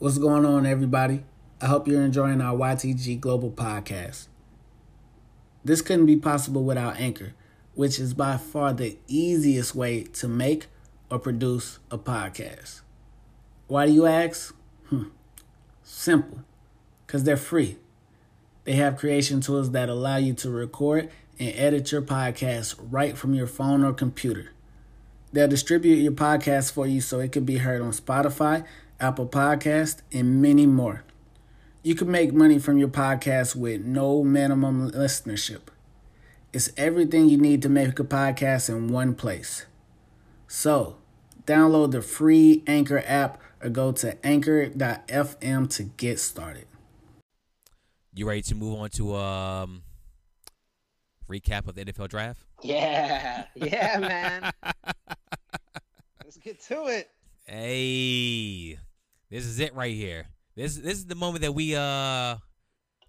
What's going on, everybody? I hope you're enjoying our YTG Global podcast. This couldn't be possible without Anchor, which is by far the easiest way to make or produce a podcast. Why do you ask? Hmm. Simple. Because they're free. They have creation tools that allow you to record and edit your podcast right from your phone or computer. They'll distribute your podcast for you so it can be heard on Spotify, Apple Podcast, and many more. You can make money from your podcast with no minimum listenership. It's everything you need to make a podcast in one place. So, download the free Anchor app or go to anchor.fm to get started. You ready to move on to um recap of the NFL draft? Yeah, yeah, man. Let's get to it. Hey, this is it right here. This this is the moment that we uh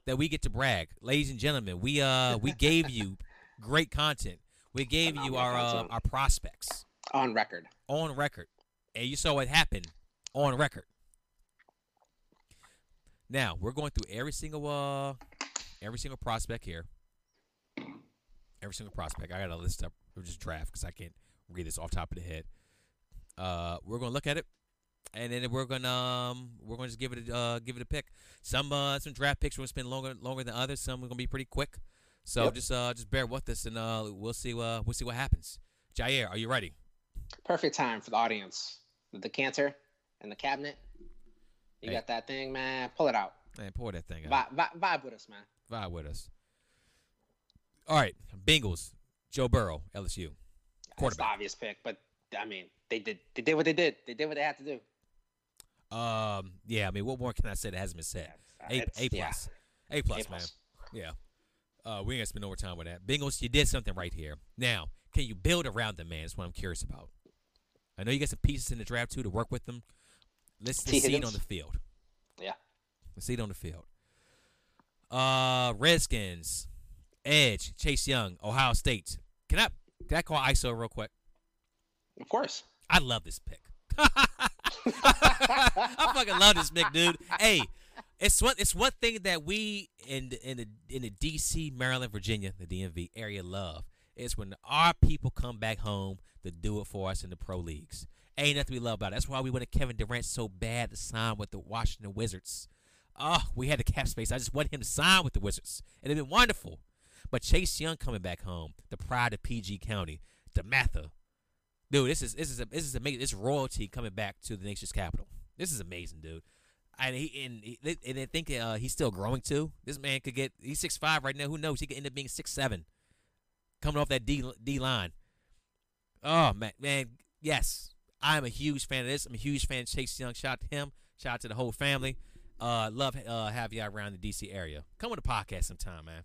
that we get to brag, ladies and gentlemen. We uh we gave you great content. We gave you our uh, our prospects on record. On record, and you saw what happened on record. Now we're going through every single uh every single prospect here. Every single prospect. I got a list up. We'll just draft because I can't read this off top of the head. Uh, we're gonna look at it, and then we're gonna um we're gonna just give it a uh, give it a pick. Some uh some draft picks we're gonna spend longer longer than others. Some we're gonna be pretty quick. So Yep. just uh just bear with us, and uh we'll see uh we'll see what happens. Jair, are you ready? Perfect time for the audience. The decanter and the cabinet. You Hey. got that thing, man. Pull it out. Man, pour that thing out. Vibe, vibe, vibe with us, man. Vibe with us. All right, Bengals, Joe Burrow, LSU. That's the Quarterback. obvious pick, but I mean, they did they did what they did. They did what they had to do. Um, yeah, I mean, what more can I say that hasn't been said? That's- A, A yeah. plus, A plus, A man. plus. Yeah. Uh, we ain't gonna spend over time with that. Bengals, you did something right here. Now, can you build around them, man? That's what I'm curious about. I know you got some pieces in the draft too to work with them. Let's, let's see it on the field. Yeah. Let's see it on the field. Uh, Redskins, Edge, Chase Young, Ohio State. Can I can I call ISO real quick? Of course. I love this pick. I fucking love this pick, dude. Hey, it's one it's one thing that we in the, in the in the DC, Maryland, Virginia, the DMV area love It's when our people come back home to do it for us in the pro leagues. Ain't nothing we love about it. That's why we wanted Kevin Durant so bad to sign with the Washington Wizards. Oh, we had the cap space. I just wanted him to sign with the Wizards. It'd have been wonderful. But Chase Young coming back home, the pride of PG County, DeMatha, Dude, this is this is this is amazing. This royalty coming back to the nation's capital. This is amazing, dude. And he and, he, and I think uh, he's still growing too. This man could get he's six five right now. Who knows? He could end up being six seven, coming off that D D line. Oh man, man, yes, I'm a huge fan of this. I'm a huge fan of Chase Young. Shout out to him. Shout out to the whole family. Uh, love uh, have you around the DC area. Come on the podcast sometime, man.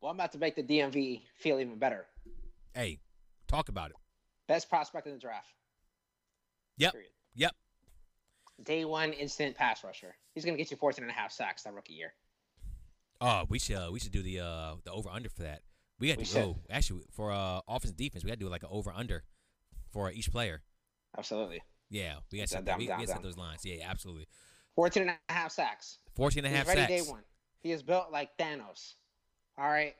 Well, I'm about to make the DMV feel even better. Hey, talk about it. Best prospect in the draft. Yep, Period. yep. Day one instant pass rusher. He's gonna get you 14 and a half sacks that rookie year. Oh, we should uh, we should do the uh the over under for that. We got to go actually for uh offense and defense. We got to do like an over under for each player. Absolutely. Yeah, we got to set, down, we, down, we set those lines. Yeah, absolutely. 14 and a half sacks. 14 and a He's half ready sacks. day one. He is built like Thanos. All right.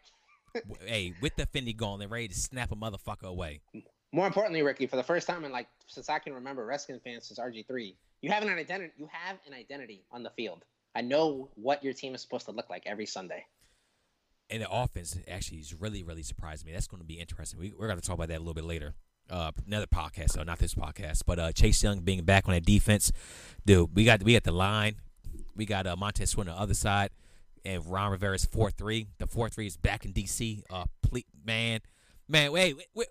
Hey, with the Fendi gauntlet, ready to snap a motherfucker away. More importantly, Ricky, for the first time in like since I can remember, Redskins fans since RG three, you have an identity. You have an identity on the field. I know what your team is supposed to look like every Sunday. And the offense actually is really, really surprised me. That's going to be interesting. We, we're going to talk about that a little bit later. Uh, another podcast, so not this podcast, but uh, Chase Young being back on that defense, dude. We got we got the line, we got uh, Montez Sweat on the other side, and Ron Rivera's four three. The four three is back in DC. Uh, ple- man, man, wait, wait, wait.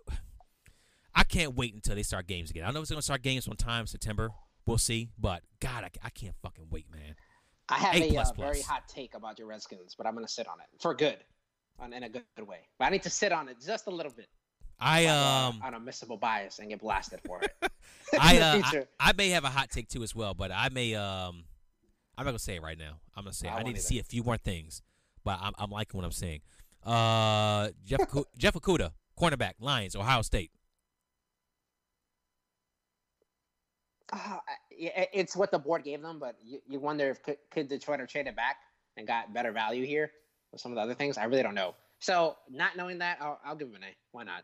I can't wait until they start games again. I know it's going to start games on time September. We'll see, but God, I, I can't fucking wait, man. I have A a plus uh, very hot take about your Redskins, but I'm gonna sit on it for good, on, in a good, good way. But I need to sit on it just a little bit. I um. on a missable bias and get blasted for it. I, uh, I. I may have a hot take too as well, but I may um I'm not gonna say it right now. I'm gonna say I I, need to either. see a few more things, but I'm I'm liking what I'm seeing. Uh, Jeff Jeff Okudah, cornerback, Lions, Ohio State. Uh, it's what the board gave them, but you, you wonder if could, could Detroit have traded back and got better value here with some of the other things. I really don't know. So not knowing that, I'll, I'll give him an A. Why not?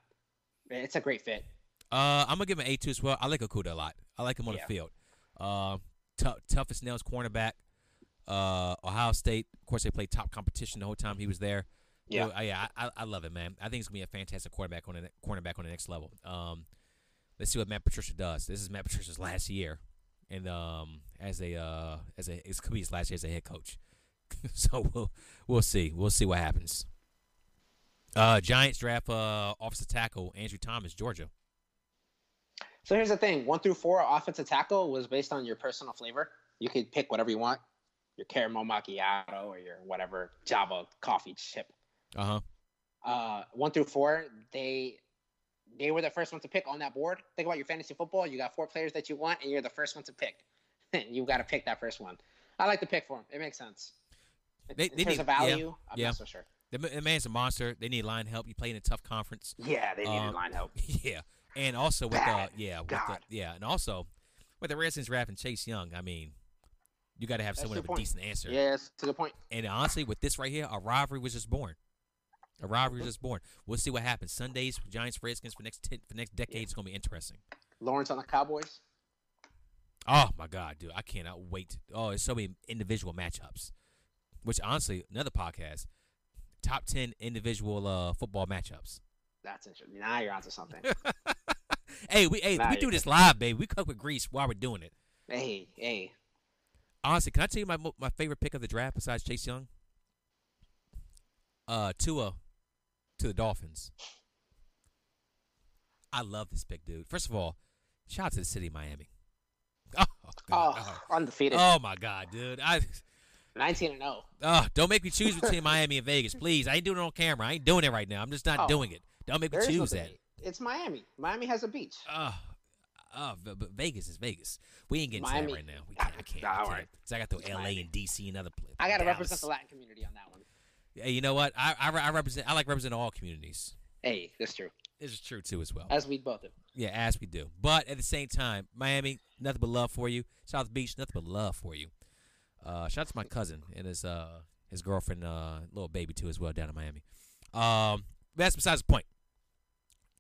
It's a great fit. Uh, I'm gonna give him an A two as well. I like Okudah a lot. I like him on Yeah. the field. Uh, tough, toughest nails cornerback. Uh, Ohio State. Of course, they played top competition the whole time he was there. Yeah. Uh, yeah, I, I- I love it, man. I think it's gonna be a fantastic quarterback on the cornerback on the next level. Um, let's see what Matt Patricia does. This is Matt Patricia's last year, and um, as a uh, as a it's could be his last year as a head coach. so we'll we'll see. We'll see what happens. Uh, Giants draft uh offensive tackle Andrew Thomas, Georgia. So here's the thing: one through four offensive tackle was based on your personal flavor. You could pick whatever you want, your caramel macchiato or your whatever Java coffee chip. Uh huh. Uh, one through four, they they were the first one to pick on that board. Think about your fantasy football. You got four players that you want, and you're the first one to pick. You've got to pick that first one. I like the pick for him. It makes sense. They- in they terms need- of value, yeah, I'm yeah. not so sure. The, the man's a monster. They need line help. You play in a tough conference. Yeah, they need Um, line help. yeah, and also with Bad. uh, yeah, with God. the, yeah, and also with the Redskins drafting Chase Young. I mean, you got to have That's someone a of good a decent answer. Yeah, that's a good point. And honestly, with this right here, a rivalry was just born. A rivalry just born. We'll see what happens. Sundays, Giants, Redskins for next ten, for next decade is gonna be interesting. Lawrence on the Cowboys. Oh my God, dude, I cannot wait. Oh, it's so many individual matchups. Which honestly, another podcast, top ten individual uh, football matchups. That's interesting. Now you're onto something. hey, we hey Nah, we do this live, baby. We cook with grease while we're doing it. hey, hey. Honestly, can I tell you my my favorite pick of the draft besides Chase Young? Uh, Tua to the Dolphins. I love this pick, dude. First of all, shout out to the city of Miami. Oh, God. Oh, oh, undefeated. oh my God, dude. I 19 and 0. oh, don't make me choose between Miami and Vegas, please. I ain't doing it on camera. I ain't doing it right now. I'm just not Oh. doing it. Don't make me There is no choose that. It's Miami. Miami has a beach. Oh, oh, but, Vegas is Vegas. We ain't getting to that right now. We can't. I can't. Nah, I can't. right. I got It's LA Miami. and DC and other places. I got to represent the Latin community on that one. Hey, you know what? I, I, I represent. I like representing all communities. Hey, that's true. This is true too as well. As we both do. yeah, as we do. But at the same time, Miami, nothing but love for you. South Beach, nothing but love for you. Uh, shout out to my cousin and his uh his girlfriend, uh, little baby too as well down in Miami. Um, that's besides the point.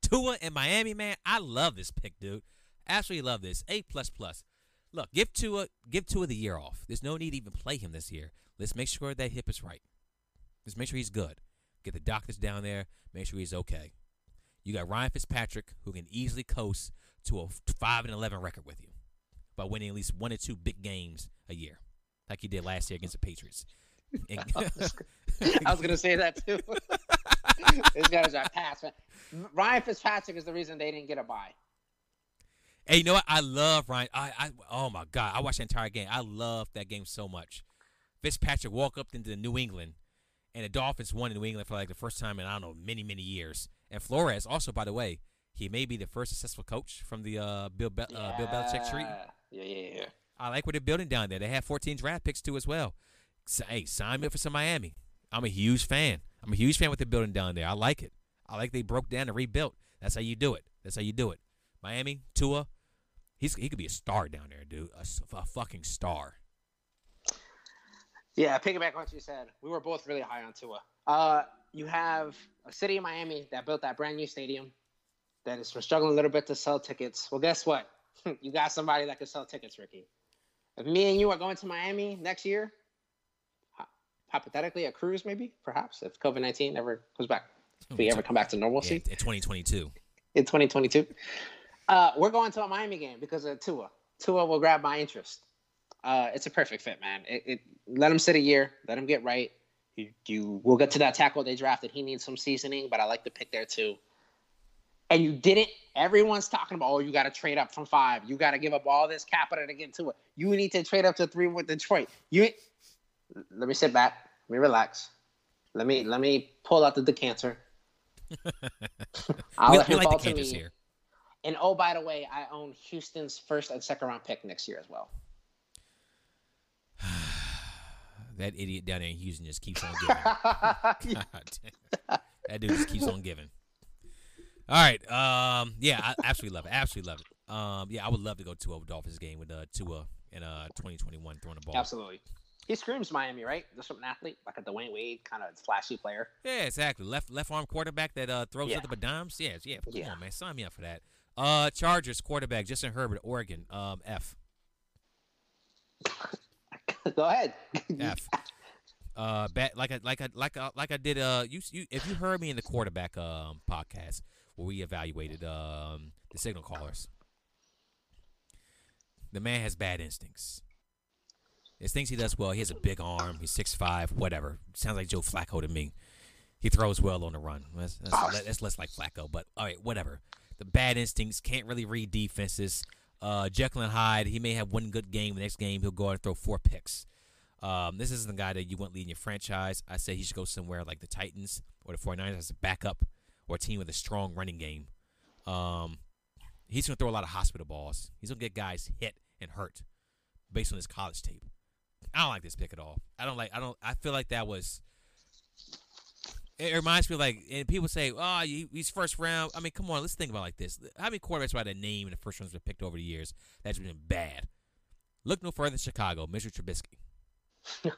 Tua in Miami, man, I love this pick, dude. Absolutely love this. A plus plus. Look, give Tua give Tua the year off. There's no need to even play him this year. Let's make sure that hip is right. Let's make sure he's good. Get the doctors down there. Make sure he's okay. You got Ryan Fitzpatrick, who can easily coast to a five and eleven record with you by winning at least one or two big games a year, like he did last year against the Patriots. And- I was going to say that too. this guy's a pass. Ryan Fitzpatrick is the reason they didn't get a bye. Hey, you know what? I love Ryan. I, I oh my god, I watched the entire game. I love that game so much. Fitzpatrick walked up into New England, and the Dolphins won in New England for like the first time in I don't know many many years. And Flores also, by the way, he may be the first successful coach from the uh, Bill Be- uh, Bill Belichick tree. Yeah, yeah, yeah. I like what they're building down there. They have 14 draft picks too as well. So, hey, sign me up for some Miami. I'm a huge fan. I'm a huge fan what they're building down there. I like it. I like they broke down and rebuilt. That's how you do it. That's how you do it. Miami, Tua, he's he could be a star down there, dude. A fucking star. Yeah, piggyback on what you said. We were both really high on Tua. Uh, you have a city of Miami that built that brand new stadium that is struggling a little bit to sell tickets. Well, guess what? you got somebody that can sell tickets, Ricky. If me and you are going to Miami next year, hypothetically a cruise maybe, perhaps, if COVID nineteen ever comes back, if we ever come back to Yeah, normalcy in 2022. in 2022. Uh, we're going to a Miami game because of Tua. Tua will grab my interest. Uh, it's a perfect fit, man. It, it let him sit a year, let him get right. You, you will get to that tackle they drafted. He needs some seasoning, but I like the pick there too. And you didn't. Everyone's talking about, oh, you got to trade up from five. You got to give up all this capital to get to it. You need to trade up to three with Detroit. You let me sit back. Let me relax. Let me let me pull out the decanter. I'll we let him like fall the to me. here. And oh, by the way, I own Houston's first and second round pick next year as well. That idiot down there in Houston just keeps on giving. God damn. that dude just keeps on giving. All right. Um. Yeah. I absolutely love it. Absolutely love it. Um, yeah, I would love to go to a Dolphins game with uh, Tua in uh 2021 throwing the ball. Absolutely. He screams Miami, right? Just from an athlete, like a Dwyane Wade kind of flashy player. Yeah, exactly. Left left arm quarterback that uh throws Yeah. to the dimes. Yeah, yeah. Come Yeah. on, man. Sign me up for that. Uh, Chargers quarterback Justin Herbert, Oregon. Um, F Go ahead. F. Uh, bat, like I like I like I, like I did. Uh, you you if you heard me in the quarterback um podcast where we evaluated um the signal callers, the man has bad instincts. There's things he does well. He has a big arm. He's six five. Whatever. Sounds like Joe Flacco to me. He throws well on the run. That's, that's, Oh. that's less like Flacco, but all right, whatever. The bad instincts can't really read defenses. Uh, Jekyll and Hyde. He may have one good game. The next game he'll go out and throw four picks. Um, this isn't the guy that you want leading your franchise. I say he should go somewhere like the Titans or the 49ers as a backup or a team with a strong running game. Um, he's going to throw a lot of hospital balls. He's going to get guys hit and hurt based on his college tape. I don't like this pick at all. I don't like. I don't. I feel like that was. It reminds me like, and people say, "Oh, he's first round." I mean, come on, let's think about it like this. How many quarterbacks by that name in the first rounds been picked over the years that's been bad? Look no further than Chicago, Mr. Trubisky.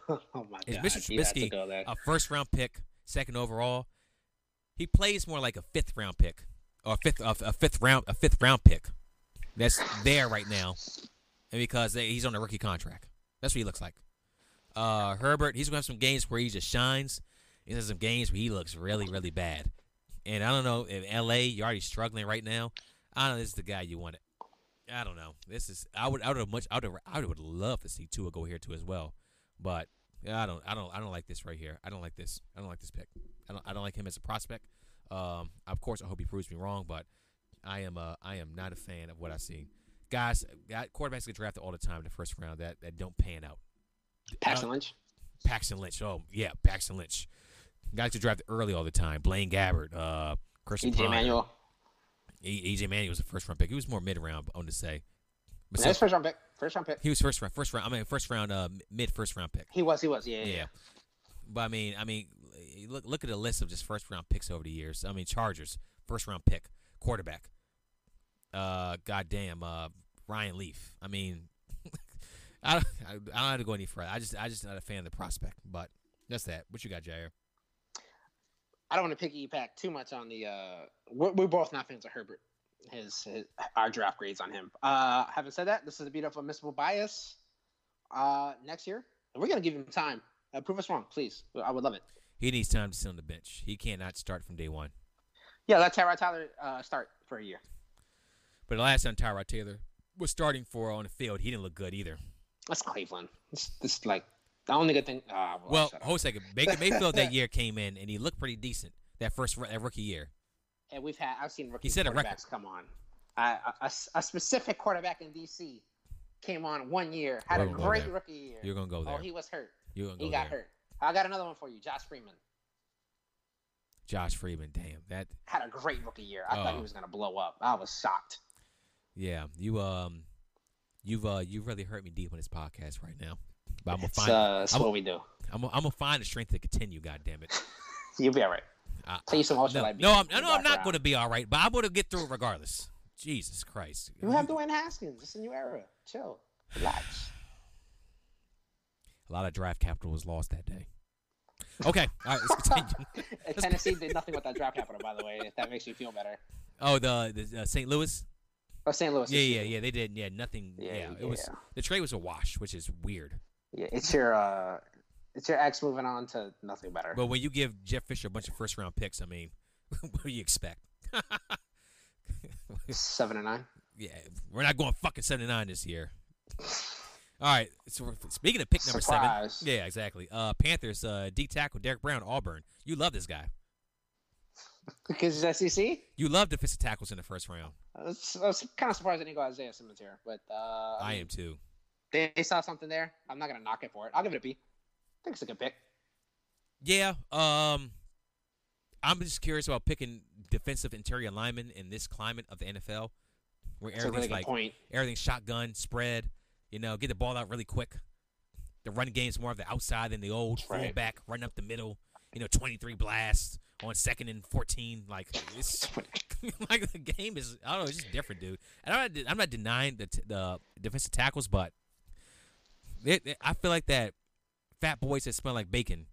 oh my Is god. Mr. Trubisky go a first round pick, second overall? He plays more like a fifth round pick, or a fifth a, a fifth round a fifth round pick. That's there right now, and because they, he's on a rookie contract, that's what he looks like. Uh, Herbert, he's gonna have some games where he just shines. He has some games where he looks really really bad, and I don't know in L.A. You're already struggling right now. I don't know. This is the guy you want. I don't know. This is I would I would have much I would I would love to see Tua go here too as well, but I don't I don't I don't like this right here. I don't like this. I don't like this pick. I don't I don't like him as a prospect. Um, of course I hope he proves me wrong, but I am uh I am not a fan of what I see. Guys, got quarterbacks get drafted all the time in the first round that, that don't pan out. Paxton uh, Lynch. Paxton Lynch. Oh yeah, Paxton Lynch. Guys get drafted early all the time. Blaine Gabbert, uh, Christian EJ Ponder. Manuel. EJ Manuel was the first round pick. He was more mid round, I want to say. But still, first round pick. First round pick. he was first round, first round. I mean, first round, uh, mid first round pick. He was. He was. Yeah. Yeah. Yeah. But I mean, I mean, look look at the list of just first round picks over the years. I mean, Chargers first round pick, quarterback. Uh, goddamn, uh, Ryan Leaf. I mean, I don't, I, I don't have to go any further. I just I just not a fan of the prospect. But that's that. What you got, Jair? I don't want to piggyback too much on the. Uh, we're, we're both not fans of Herbert. His, his our draft grades on him. Uh, having said that, this is a a missable bias. Uh, next year, we're gonna give him time. Uh, prove us wrong, please. I would love it. He needs time to sit on the bench. He cannot start from day one. Yeah, let Tyrod Taylor uh, start for a year. But the last time Tyrod Taylor was starting for on the field, he didn't look good either. That's Cleveland. It's, it's like the only good thing. Uh, well, Well, hold a second. Baker Mayfield that year came in and he looked pretty decent. That first that rookie year. and we've had I've seen rookie he set a quarterbacks record. come on. I, a, a- a specific quarterback in DC came on one year, had We're a great rookie year. You're gonna go there. Oh, he was hurt. You're gonna go He got there. hurt. I got another one for you, Josh Freeman. Josh Freeman, damn that. Had a great rookie year. I thought Oh. he was gonna blow up. I was shocked. Yeah, you um, you've uh, you've really hurt me deep on this podcast right now. But I'm gonna It's, find, uh, it's I'm, what we do. I'm, gonna- I'm gonna find the strength to continue. God damn it. You'll be all right. I, Tell you some I- Ultra no, Light no, I'm, beats no, I'm not background. going to be all right, but I'm going to get through it regardless. Jesus Christ. You have Dwayne Haskins. It's a new era. Chill. Relax. A lot of draft capital was lost that day. Okay, all right, let's continue. Tennessee did nothing with that draft capital, by the way. If that makes you feel better. Oh, the, the uh, St. Louis. Oh, St. Louis. Yeah, yeah, yeah. They did. Yeah, nothing. Yeah, Yeah, it was the trade was a wash, which is weird. Yeah, it's your uh, it's your ex moving on to nothing better. But when you give Jeff Fisher a bunch of first round picks, I mean, what do you expect? Seven and nine. yeah, we're not going fucking seventy nine this year. All right. So speaking of pick number Surprise. seven, yeah, exactly. Uh, Panthers, uh, D tackle Derrick Brown, Auburn. You love this guy. Because he's SEC. You love defensive tackles in the first round. I was, I was kind of surprised they didn't go Isaiah Simmons here, but uh, I am too. They, they saw something there. I'm not gonna knock it for it. I'll give it a B. I think it's a good pick. Yeah. Um, I'm just curious about picking defensive interior linemen in this climate of the NFL, where It's a really everything's like point. everything's shotgun, spread. You know, get the ball out really quick. The run game's more of the outside than the old Right. fullback run up the middle. You know, 23 blasts on second and 14. Like it's like the game is, I don't know, it's just different, dude. And I'm not, I'm not denying the t- the defensive tackles, but it, it- I feel like that fat boys that smell like bacon,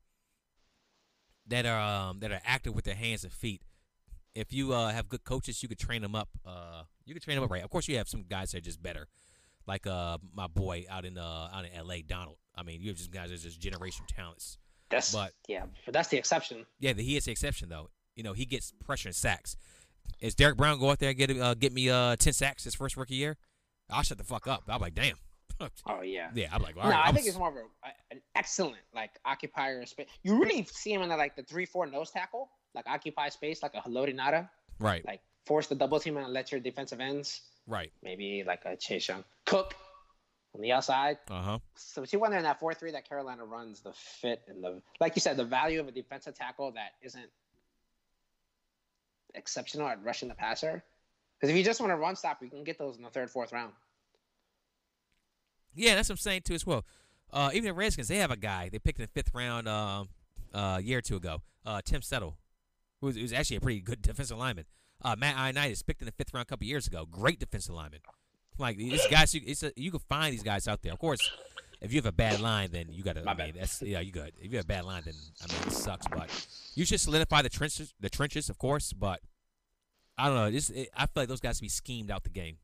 that are um, that are active with their hands and feet. If you uh, have good coaches, you could train them up. Uh, you could train them up right. Of course, you have some guys that are just better, like uh, my boy out in uh, out in L.A. Donald. I mean, you have just guys that are just generation talents. That's But- yeah, but that's the exception. Yeah, he is the exception though. You know, he gets pressure and sacks. Is Derrick Brown go out there and get uh, get me uh, ten sacks his first rookie year? I'll shut the fuck up. I'm like, damn. Oh yeah. yeah, I'm like, all no, right. I I'm think s- it's more of a, an excellent like occupier space. You really see him in the, like the three four nose tackle, like occupy space, like a Haloti Ngata, right, like force the double team and let your defensive ends, right. maybe like a Chase Young, Cook on the outside. Uh huh. So she wonder in that four three that Carolina runs, the fit and the like you said, the value of a defensive tackle that isn't exceptional at rushing the passer. Because if you just want to run stop, you can get those in the third, fourth round. Yeah, that's what I'm saying too as well. Uh, even the Redskins, they have a guy they picked in the fifth round um, uh, a year or two ago. Uh, Tim Settle, who was, actually a pretty good defensive lineman. Uh, Matt Ioannidis picked in the fifth round a couple years ago. Great defensive lineman. Like these guys, you, it's a, you can find these guys out there. Of course, if you have a bad line, then you got to. My I mean, bad. that's yeah, you good. If you have a bad line, then I mean, it sucks. But you should solidify the trenches, the trenches, of course. But I don't know. This, it, I feel like those guys to be schemed out the game.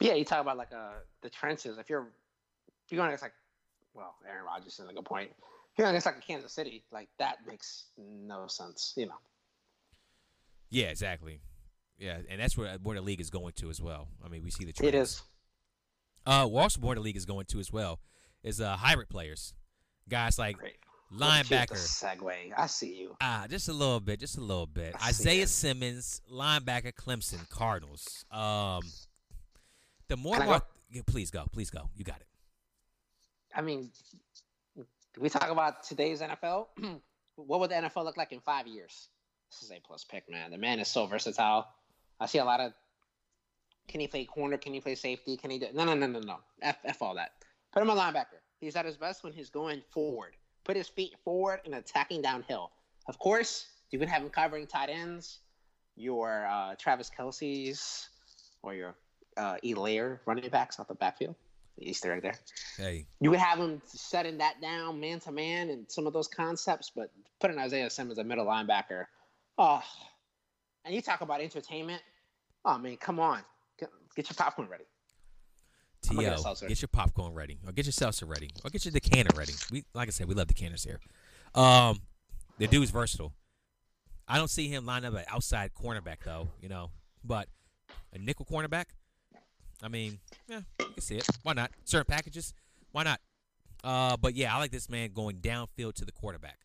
Yeah, you talk about like uh the trenches. If you're if you're going against like well, Aaron Rodgers is a good point. If you're going against like Kansas City, like that makes no sense. You know. Yeah, exactly. Yeah, and that's where where the league is going to as well. I mean, we see the It trends. is. Uh, also where the league is going to as well is uh hybrid players, guys like Great. Look at you with the linebacker. Segue. I see you. Ah, just a little bit, just a little bit. I Isaiah it. Simmons, linebacker, Clemson Cardinals. Um, the more, more go? please go, please go. You got it. I mean, we talk about today's NFL. what would the NFL look like in five years? This is a plus pick, man. The man is so versatile. I see a lot of. Can he play corner? Can he play safety? Can he do? No, no, no, no, no. F, F all that. Put him a linebacker. He's at his best when he's going forward. Put his feet forward and attacking downhill. Of course, you can have him covering tight ends, your uh, Travis Kelce's, or your uh, Elaire running backs off the backfield. Easter egg there Hey, you would have him shutting that down man to man and some of those concepts, but putting Isaiah Simmons a middle linebacker, oh, and you talk about entertainment. Oh man, come on, get, get your popcorn ready. I'm gonna get a T.O., seltzer. get your popcorn ready, or get your seltzer ready, or get your decanter ready. We, like I said, we love decanters here. Um, the dude's versatile. I don't see him line up at outside cornerback though, you know, but a nickel cornerback. I mean, yeah, you can see it. Why not? Certain packages, why not? Uh, but yeah, I like this man going downfield to the quarterback.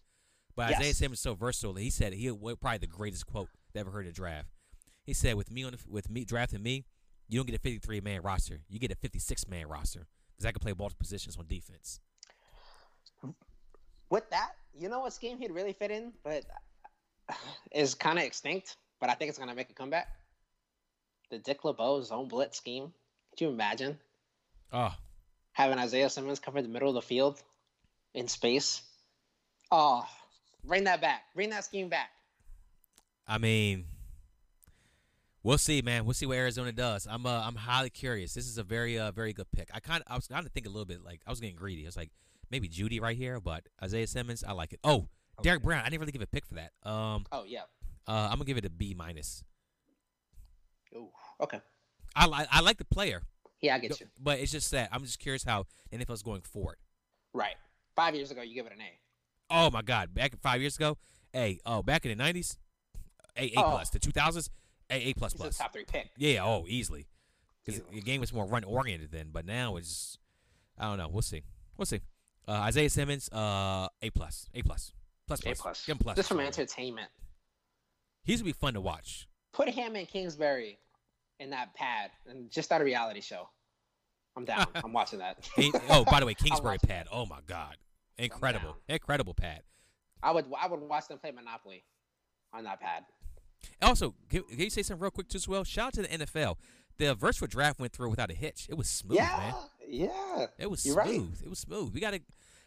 But Yes. Isaiah Simmons is so versatile. He said he probably the greatest quote that ever heard in a draft. He said, "With me on the, with me drafting me, you don't get a 53 man roster. You get a 56 man roster because I can play multiple positions on defense." With that, you know what scheme he'd really fit in, but is kind of extinct. But I think it's gonna make a comeback. The Dick LeBeau zone blitz scheme. Could you imagine Oh, having Isaiah Simmons cover the middle of the field in space? Oh, bring that back. Bring that scheme back. I mean, we'll see, man. We'll see what Arizona does. I'm uh, I'm highly curious. This is a very uh, very good pick. I kind of I was kind of thinking a little bit like I was getting greedy. I was like maybe Jeudy right here, but Isaiah Simmons, I like it. Oh, Derrick Brown, I didn't really give a pick for that. Um, Oh yeah. uh, I'm gonna give it a B minus. Oh, okay. I like I like the player, Yeah, I get you. but it's just that I'm just curious how the NFL's going forward. Right. Five years ago, you give it an A. Oh my God! Back five years ago, a oh back in the '90s, a A Oh. plus. The 2000s, a A plus a top three pick. Yeah, oh easily. Because the game was more run oriented then, but now it's I don't know. We'll see. We'll see. Uh, Isaiah Simmons, uh, A plus, A plus, plus A plus, plus. Give him plus. Just from entertainment. He's gonna be fun to watch. Put him in Kingsbury in that pad and just start a reality show. I'm down. I'm watching that. Oh, by the way, Kingsbury pad. Oh my God, incredible, incredible pad. I would I would watch them play Monopoly on that pad. Also, can, can you say something real quick too as well? Shout out to the NFL. The virtual draft went through without a hitch. It was smooth, yeah, man. yeah. It was You're right. smooth. It was smooth. We got to.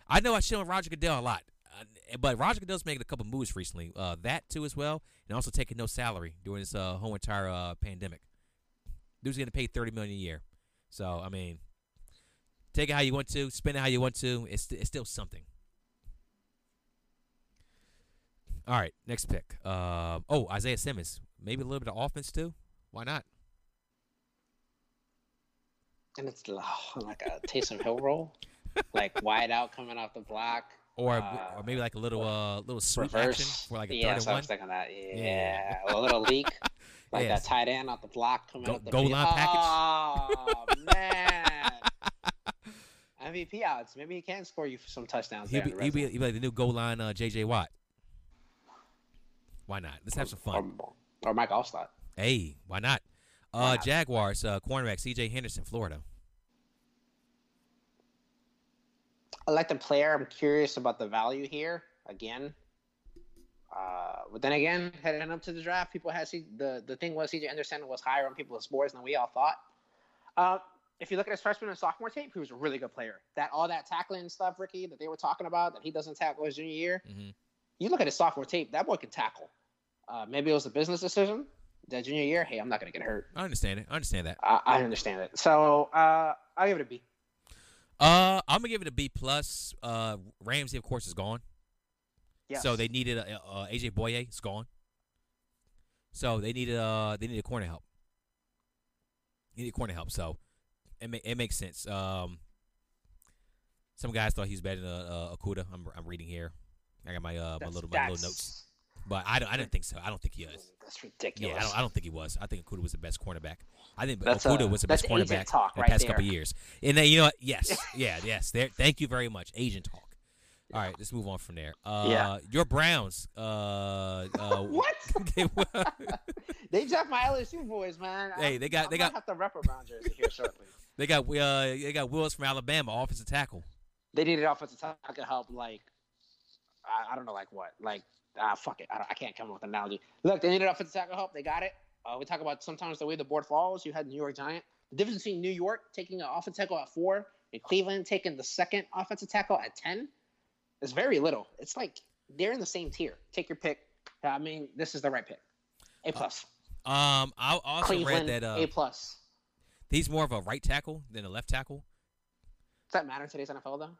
I know I shit on Roger Goodell a lot. uh, but Roger Goodell's making a couple moves recently. Uh, that too as well, and also taking no salary during this uh, whole entire uh, pandemic. Dude's getting paid thirty million a year. So I mean, take it how you want to, spend it how you want to. It's it's still something. All right, next pick. Uh, oh, Isaiah Simmons. Maybe a little bit of offense too. Why not? And it's oh, like a Taysom Hill role, like wide out coming off the block. Or, Uh, or maybe like a little uh little sweep Reverse. action for like a yeah, third so and I one. was thinking that. Yeah, Yeah. a little leak, like Yes. that tight end off the block coming Go- up the goal field. line package. Oh man, MVP odds. Maybe he can score you some touchdowns. He'll be, the he'll be, he'll be like the new goal line uh, J.J. Watt. Why not? Let's have some fun. or, or Mike Alstott. Hey, why not? Why Uh, not? Jaguars uh, cornerback C.J. Henderson, Florida. I like the player. I'm curious about the value here again. Uh, but then again, heading up to the draft, people had C- the the thing was CJ Anderson was higher on people's boards than we all thought. Uh, if you look at his freshman and sophomore tape, he was a really good player. That all that tackling stuff, Ricky, that they were talking about, that he doesn't tackle his junior year. Mhm. You look at his sophomore tape, that boy can tackle. Uh, maybe it was a business decision. That junior year, hey, I'm not gonna get hurt. I understand it. I understand that. I, I understand it. So uh, I'll give it a B. Uh, I'm gonna give it a B plus. Uh, Ramsey, of course, is gone. Yes. So they needed a, uh, AJ Bouye is gone. So they needed uh they needed corner help. They needed corner help. So it ma- it makes sense. Um, some guys thought he was better than uh, uh, Okudah. I'm I'm reading here. I got my uh my little my little notes, but I don't I didn't think so. I don't think he is. That's ridiculous. Yeah, I don't, I don't think he was. I think Okudah was the best cornerback. I think That's, Okudah uh, was the best cornerback in the right past couple there. years. And then you know what? Yes, yeah, yes. There. Thank you very much, agent talk. All right, let's move on from there. Uh, Yeah. Your Browns. Uh, uh, what? they were- they draft my LSU boys, man. Hey, they got- I they got- have to rep a Brown jersey here shortly. they got uh, they got Willis from Alabama, offensive tackle. They needed offensive tackle help, like I, I don't know, like what, like ah, fuck it, I, don't, I can't come up with an analogy. Look, they needed offensive tackle help. They got it. Uh, we talk about sometimes the way the board falls. You had New York Giant. The difference between New York taking an offensive tackle at four and Cleveland taking the second offensive tackle at ten is very little. It's like they're in the same tier. Take your pick. I mean, this is the right pick. A plus. Um, I also Cleveland, read that uh, A plus. he's more of a right tackle than a left tackle. Does that matter in today's NFL though?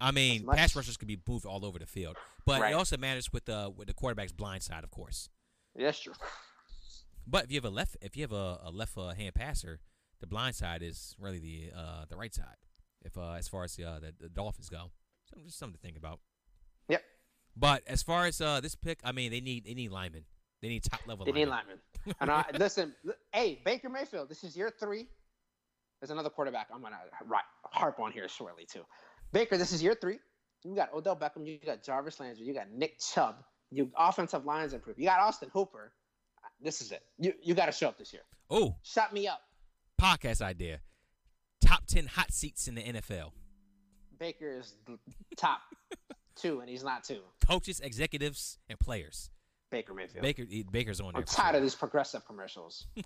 I mean, pass rushers could be moved all over the field, but Right. it also matters with the with the quarterback's blind side, of course. Yeah, that's true. But if you have a left, if you have a, a left uh, hand passer, the blind side is really the uh, the right side. If uh, as far as the, uh, the the Dolphins go, so just something to think about. Yep. But as far as uh, this pick, I mean, they need they need linemen. They need top level. They need linemen. linemen. And I, listen, hey, Baker Mayfield, this is year three. There's another quarterback I'm gonna harp on here shortly too. Baker, this is year three. You got Odell Beckham, you got Jarvis Landry, you got Nick Chubb, you offensive lines improved. You got Austin Hooper. This is it. You you got to show up this year. Oh, Shut me up. podcast idea: top ten hot seats in the NFL. Baker is the top two, and he's not two. Coaches, executives, and players. Baker Mayfield. Baker he- Baker's on there. I'm tired sure. of these progressive commercials.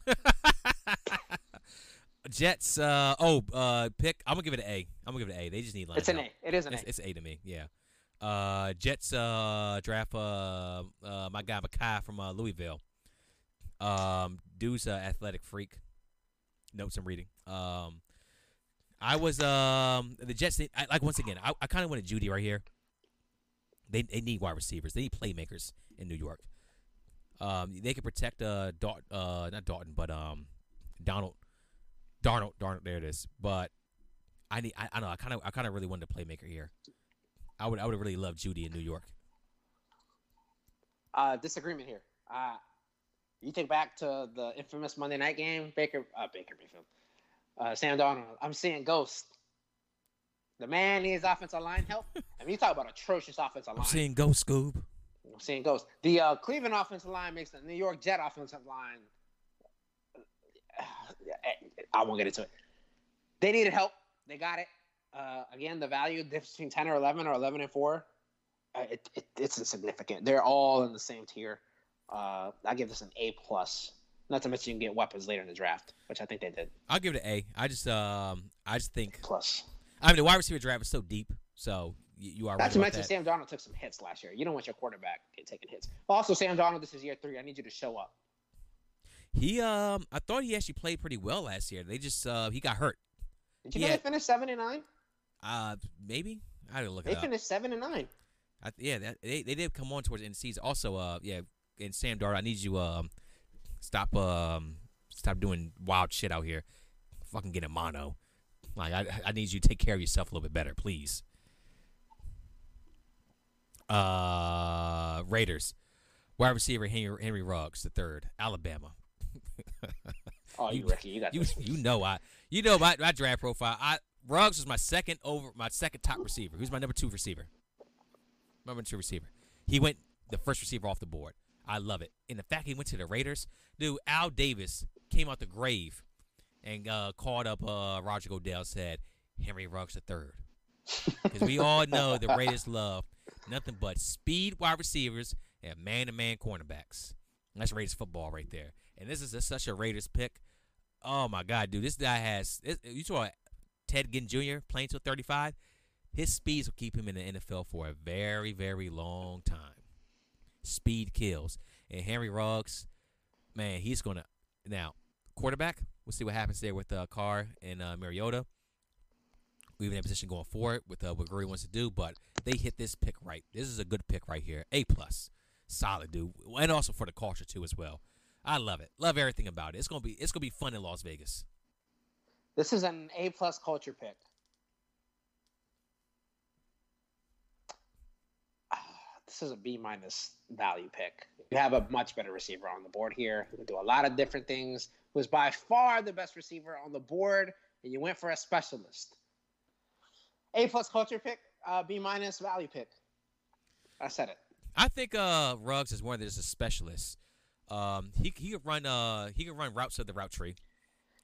Jets. Uh, oh, uh, pick. I'm gonna give it an A. I'm gonna give it an A. They just need linemen. It's an A. It is an It's, A. it's A to me, yeah. Uh, Jets uh, draft uh, uh, my guy Mekhi from uh, Louisville. Um, dude's athletic freak. Notes I'm reading. Um, I was um the Jets. I, like once again, I, I kind of wanted Jeudy right here. They they need wide receivers. They need playmakers in New York. Um, they can protect uh, Daut, uh, not Dalton, but um, Donald, Darnold, Darnold. There it is. But I need. I, I know. I kind of. I kind of really wanted a playmaker here. I would. I would really love Jeudy in New York. uh, disagreement here. Uh, you think back to the infamous Monday night game, Baker, uh, Baker Mayfield, uh, Sam Donald. I'm seeing ghosts. The man needs offensive line help. I mean, you talk about atrocious offensive line. I'm seeing ghosts, Scoob. I'm seeing ghosts. The uh, Cleveland offensive line makes the New York Jet offensive line. I won't get into it. They needed help. They got it. Uh, again, the value difference between 10 or 11 or 11 and 4, uh, it, it, it's insignificant. They're all in the same tier. Uh, I give this an A plus. Not to mention you can get weapons later in the draft, which I think they did. I'll give it an A. I just um. I just think. Plus. I mean, the wide receiver draft is so deep. So you, you are. Not right to mention that. Sam Donald took some hits last year. You don't want your quarterback taking hits. Also, Sam Donald, this is year three. I need you to show up. He um, I thought he actually played pretty well last year. They just uh, he got hurt. Did you Yeah. know they finished seven and nine? Uh, maybe I didn't look They it up. finished seven and nine. I, yeah, that, they they did come on towards the end of the season. Also, uh, yeah, and Sam Dart, I need you um, stop um, stop doing wild shit out here. Fucking get a mono. Like I I need you to take care of yourself a little bit better, please. Uh, Raiders, wide receiver Henry, Henry Ruggs the third, Alabama. Oh, you, You- Ricky, you got You you know I you know my, my draft profile. I Ruggs was my second over my second top receiver. Who's my number two receiver? My number two receiver. He went the first receiver off the board. I love it. And the fact he went to the Raiders, dude, Al Davis came out the grave and uh, called up uh, Roger Goodell said Henry Ruggs the third. Because we all know the Raiders love nothing but speed wide receivers and man to man cornerbacks. That's Raiders football right there. And this is a, such a Raiders pick. Oh my God, dude! This guy has. This, you saw Ted Ginn Jr. playing till 35. His speeds will keep him in the NFL for a very, very long time. Speed kills. And Henry Ruggs, man, he's gonna now quarterback. We'll see what happens there with uh, Carr and uh, Mariota. We're in a position going forward with uh, what Gurley wants to do, but they hit this pick right. This is a good pick right here. A plus, solid dude, and also for the culture too as well. I love it. Love everything about it. It's gonna be it's gonna be fun in Las Vegas. This is an A plus culture pick. Ah, This is a B minus value pick. You have a much better receiver on the board here. You can do a lot of different things. Was by far the best receiver on the board, and you went for a specialist. A plus culture pick, uh, B minus value pick. I said it. I think uh Ruggs is more than just a specialist. Um, he he could run uh he could run routes of the route tree,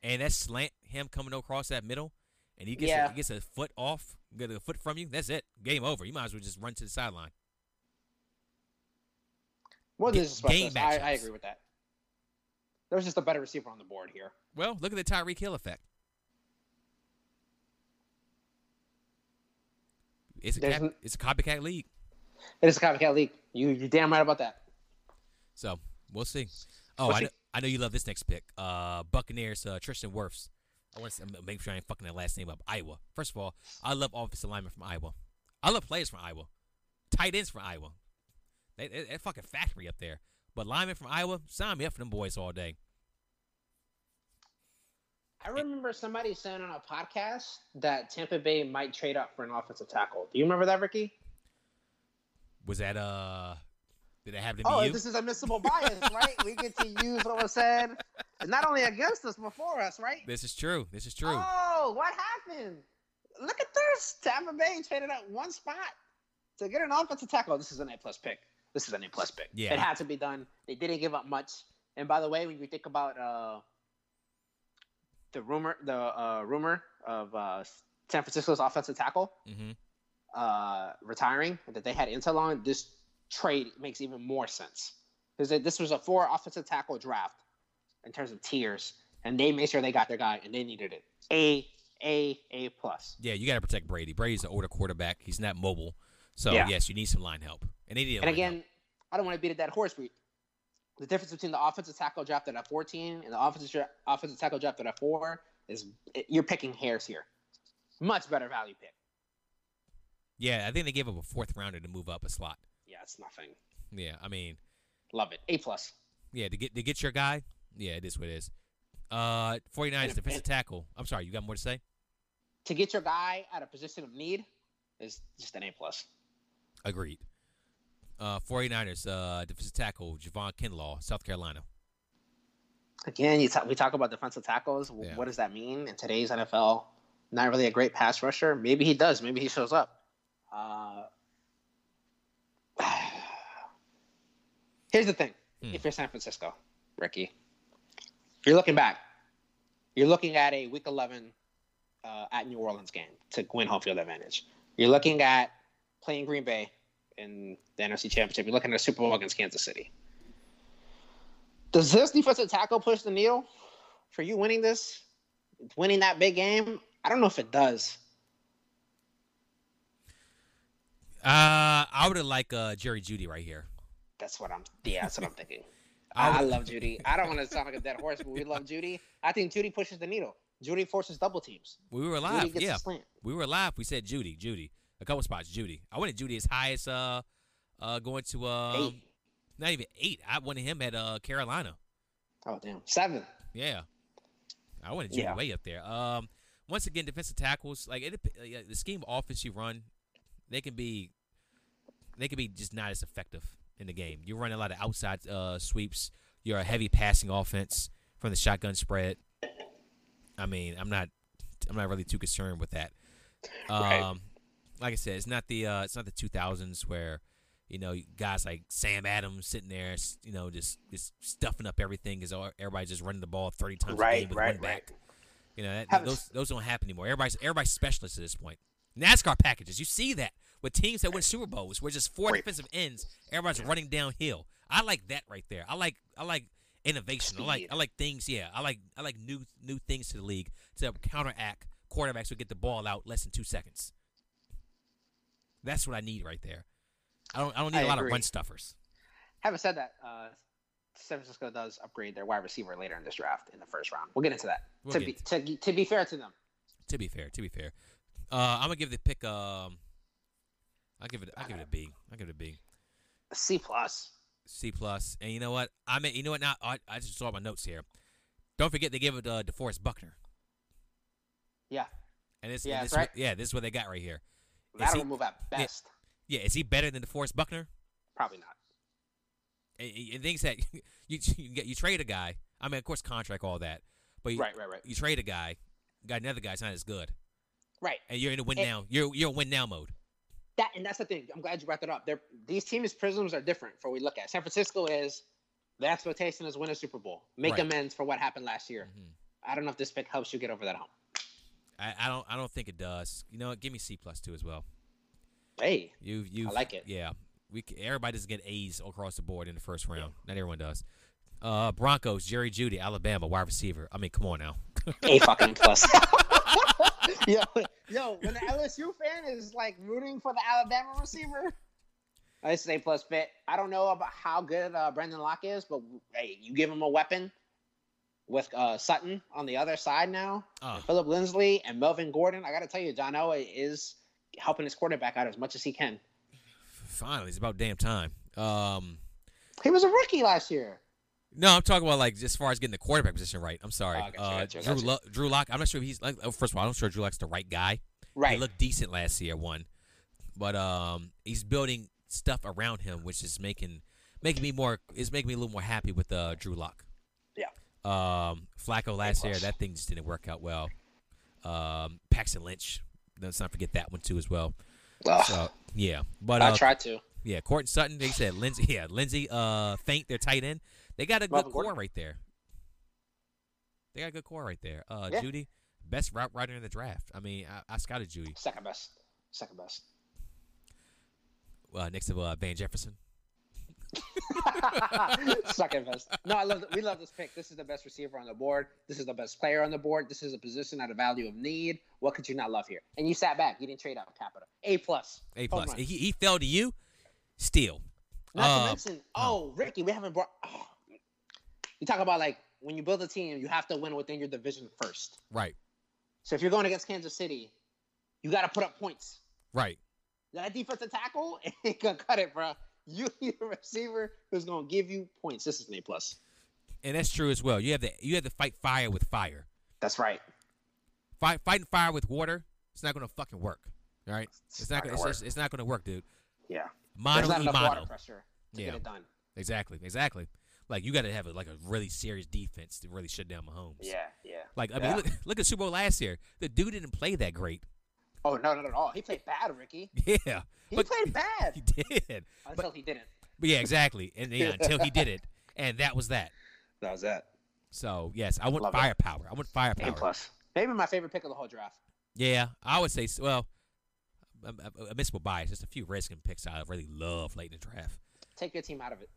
and that slant him coming across that middle, and he gets a, he gets a foot off, get a foot from you. That's it. Game over. You might as well just run to the sideline. More than just game I, I agree with that. There's just a better receiver on the board here. Well, look at the Tyreek Hill effect. It's a cap, it's a copycat league, It is a copycat league. You you're damn right about that. so we'll see. Oh, We'll I see. know, I know you love this next pick. Uh, Buccaneers, uh, Tristan Wirfs. I want to make sure I ain't fucking that last name up. Iowa. First of all, I love offensive linemen from Iowa. I love players from Iowa. Tight ends from Iowa. They, they, they fucking factory up there. But linemen from Iowa, sign me up for them boys all day. I remember somebody saying on a podcast that Tampa Bay might trade up for an offensive tackle. Do you remember that, Ricky? Was that uh? Did it happen to Oh, be you? this is admissible bias, right? We get to use what was said, not only against us, before us, right? This is true. This is true. Oh, what happened? Look at this. Tampa Bay traded up one spot to get an offensive tackle. This is an A plus pick. This is an A plus pick. Yeah. It had to be done. They didn't give up much. And by the way, when you think about uh, the rumor, the uh, rumor of uh, San Francisco's offensive tackle hmm uh, retiring that they had intel on, this trade makes even more sense because this was a four offensive tackle draft in terms of tiers, and they made sure they got their guy, and they needed it. A A A plus. Yeah, you got to protect Brady. Brady's an older quarterback. He's not mobile. So Yeah. yes, you need some line help. And they need And again. I don't want to beat a dead horse. We, the difference between the offensive tackle drafted at 14 and the offensive offensive tackle drafted at four is you're picking hairs here. Much better value pick. Yeah, I think they gave up a fourth rounder to move up a slot. Yeah, it's nothing. Yeah, I mean, Love it. A plus. yeah, to get to get your guy. Yeah, it is what it is. Uh, 49ers And- defensive tackle. I'm sorry, you got more to say? To get your guy at a position of need is just an A plus. Agreed. Uh, 49ers uh, defensive tackle Javon Kinlaw, South Carolina. Again, you talk, we talk about defensive tackles. Yeah. What does that mean in today's NFL? Not really a great pass rusher. Maybe he does. Maybe he shows up. Uh, here's the thing: Hmm. if you're San Francisco, Ricky, you're looking back. You're looking at a Week 11 uh, at New Orleans game to win home field advantage. You're looking at playing Green Bay in the NFC Championship. You're looking at a Super Bowl against Kansas City. Does this defensive tackle push the needle for you winning this, winning that big game? I don't know if it does. I would have liked uh, Jerry Jeudy right here. That's what I'm. Yeah, that's what I'm thinking. I I, I love Jeudy. I don't want to sound like a dead horse, but we love Jeudy. I think Jeudy pushes the needle. Jeudy forces double teams. We were Jeudy live. Yeah, we were live. We said Jeudy, Jeudy. A couple spots, Jeudy. I wanted Jeudy as high as uh, uh, going to uh, Eight. not even eight. I wanted him at uh Carolina. Oh damn, seven. Yeah, I wanted Jeudy Yeah. way up there. Um, once again, defensive tackles like it, the scheme of offense you run, they can be, they can be just not as effective in the game. You run a lot of outside uh, sweeps. You're a heavy passing offense from the shotgun spread. I mean, I'm not, I'm not really too concerned with that. Um, Right. Like I said, it's not the uh, it's not the 2000s where you know guys like Sam Adams sitting there, you know, just just stuffing up everything because everybody's just running the ball 30 times a game with right, one back. right. You know, that, those those don't happen anymore. Everybody's everybody's specialists at this point. NASCAR packages, you see that with teams that win Super Bowls, where just four Right. defensive ends, everybody's running downhill. I like that right there. I like I like innovation. I like I like things. Yeah, I like I like new new things to the league to counteract quarterbacks who get the ball out less than two seconds. That's what I need right there. I don't I don't need I a lot agree. of run stuffers. Having said that, uh, San Francisco does upgrade their wide receiver later in this draft in the first round. We'll get into that. We'll to, be, to, to be fair to them, To be fair, to be fair, uh, I'm gonna give the pick. Um, I'll give it. I'll give it a B. I'll give it a B. C plus. C plus. And you know what? I mean, you know what? Now I, I just saw my notes here. Don't forget they gave it uh, DeForest Buckner, Yeah, and this, Yeah, this right. yeah, this is what they got right here. Lateral he, move at best. yeah, is he better than DeForest Buckner? Probably not. And, and things that you you get you trade a guy. I mean, of course, contract all that, but you, Right, right, right, you trade a guy, got another guy's not as good, right. and you're in a win And- now. You're you're in win now mode. That and that's the thing. I'm glad you brought that up. They're, these teams' prisms are different. For what we look at, San Francisco is the expectation is win a Super Bowl, make Right. amends for what happened last year. Mhm. I don't know if this pick helps you get over that hump. I, I don't I don't think it does. You know, what? give me C plus two as well. Hey, You you like it. Yeah, we c- everybody doesn't get A's across the board in the first round. Not everyone does. Uh, Broncos, Jerry Jeudy, Alabama, wide receiver. I mean, come on now. A fucking plus. yo, yo, when the LSU fan is like rooting for the Alabama receiver, I say plus fit. I don't know about how good uh, Brendan Locke is, but hey, you give him a weapon with uh, Sutton on the other side now, Oh, Phillip Lindsay and Melvin Gordon. I got to tell you, John Elway is helping his quarterback out as much as he can. finally, it's about damn time. Um, He was a rookie last year. no, I'm talking about like as far as getting the quarterback position right. I'm sorry, Oh, gotcha, uh, gotcha, Drew gotcha. Lo- Drew Lock. I'm not sure if he's like. oh, First of all, I'm not sure Drew Lock's the right guy. Right. He looked decent last year, one, but um, he's building stuff around him, which is making making me more is making me a little more happy with uh, Drew Lock. Um, Flacco last year, that thing just didn't work out well. Um, Paxton Lynch, let's not forget that one too as well. Ugh, So yeah, but I uh, tried to. yeah, Courtney Sutton, they said Lindsay, yeah, Lindsay, uh, Fant, their tight end. They got a good core Gordon. right there. They got a good core right there. Uh, Yeah. Jeudy, best route runner in the draft. I mean, I, I scouted Jeudy Second best. Second best. uh, next to uh, Van Jefferson. Second best. No, I love. We love this pick. This is the best receiver on the board. This is the best player on the board. This is a position at a value of need. What could you not love here? And you sat back. You didn't trade out capital. A plus. A plus. He, he fell to you. Steal. Not Uh, to mention, oh, Ricky, we haven't brought. Oh. You talk about like when you build a team, you have to win within your division first. Right. So if you're going against Kansas City, you got to put up points. Right. That defensive tackle ain't gonna cut it, bro. You need a receiver who's gonna give you points. This is an A plus. And that's true as well. You have to you have to fight fire with fire. That's right. Fight fighting fire with water. It's not gonna fucking work. All right. It's, It's not. Gonna, gonna it's, it's not gonna work, dude. Yeah. Mono There's not enough water pressure to Yeah. get it done. Exactly. Exactly. Like you got to have a, like a really serious defense to really shut down Mahomes. Yeah, yeah. Like I Yeah. mean, look, look at Super Bowl last year. The dude didn't play that great. Oh no, not at all. He played bad, Ricky. Yeah, He but played bad he did. until he didn't. But yeah, exactly. And yeah, until he did it, and that was that. That was that. So yes, I want Love it. firepower. I want A firepower. plus. Maybe my favorite pick of the whole draft. Yeah, I would say. Well, a, a, a admissible bias. Just a few Redskin picks I really love late in the draft. Take your team out of it.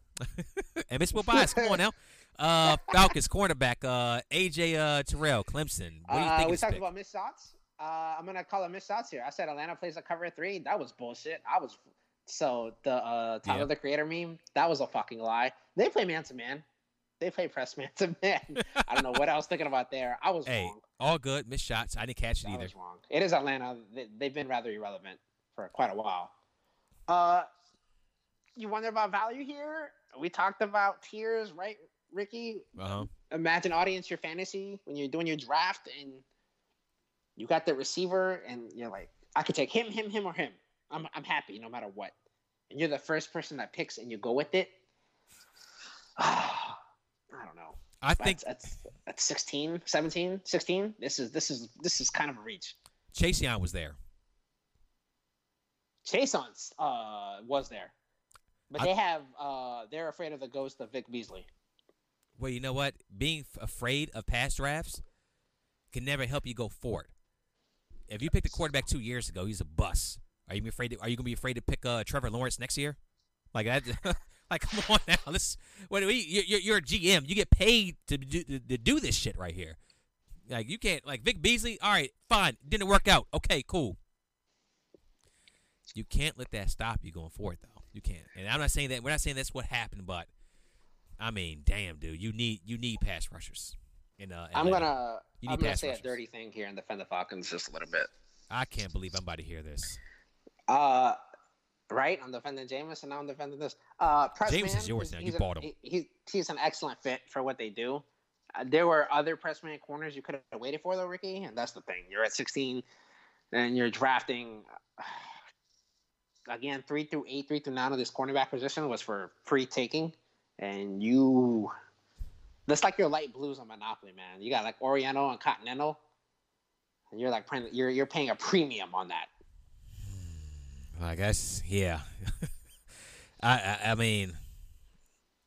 admissible bias. Come on now. Uh, Falcons cornerback uh, AJ uh, Terrell Clemson. What do you Uh, think? we talked pick? about missed shots. Uh, I'm gonna call a missed shots here. I said Atlanta plays a cover three. That was bullshit. I was So the uh, Tyler Yeah. the Creator meme, that was a fucking lie. They play man to man. They play press man to man. I don't know what I was thinking about there. I was Hey, wrong. all good. Missed shots. I didn't catch it I either. was wrong. It is Atlanta. They, they've been rather irrelevant for quite a while. Uh, you wonder about value here? We talked about tiers, right, Ricky? Uh huh. Imagine audience your fantasy when you're doing your draft and you got the receiver and you're like, I could take him, him, him, or him. I'm I'm happy no matter what. And you're the first person that picks and you go with it. I don't know. I think That's, that's that's 16, 17, 16. This is this is this is kind of a reach. Chase Young was there. Chase on uh was there. But I- they have uh they're afraid of the ghost of Vic Beasley. Well, you know what? Being f- afraid of past drafts can never help you go forward. If you picked a quarterback two years ago, he's a bust. Are you afraid? To, are you gonna be afraid to pick uh, Trevor Lawrence next year? Like that? like come on now. Let's. What? We, you're, you're a GM. You get paid to do to do this shit right here. Like you can't. Like Vic Beasley. All right, fine. Didn't work out. Okay, cool. You can't let that stop you going forward, though. You can't. And I'm not saying that. We're not saying that's what happened, but I mean, damn, dude, you need you need pass rushers. In, uh, I'm Atlanta. gonna I'm gonna say rushers. a dirty thing here and defend the Falcons just a little bit. I can't believe I'm about to hear this. Uh right? I'm defending Jameis and now I'm defending this. Uh Press Jameis man, is yours now. You an- bought him. he- He's he's an excellent fit for what they do. Uh, there were other press man corners you could have waited for though, Ricky, and that's the thing. You're at 16 and you're drafting again three through eight, three through nine of this cornerback position was for free taking, and you. That's like your light blues on Monopoly, man. You got like Oriental and Continental, and you're like paying, you're you're paying a premium on that. Hmm, I guess, yeah. I, I I mean,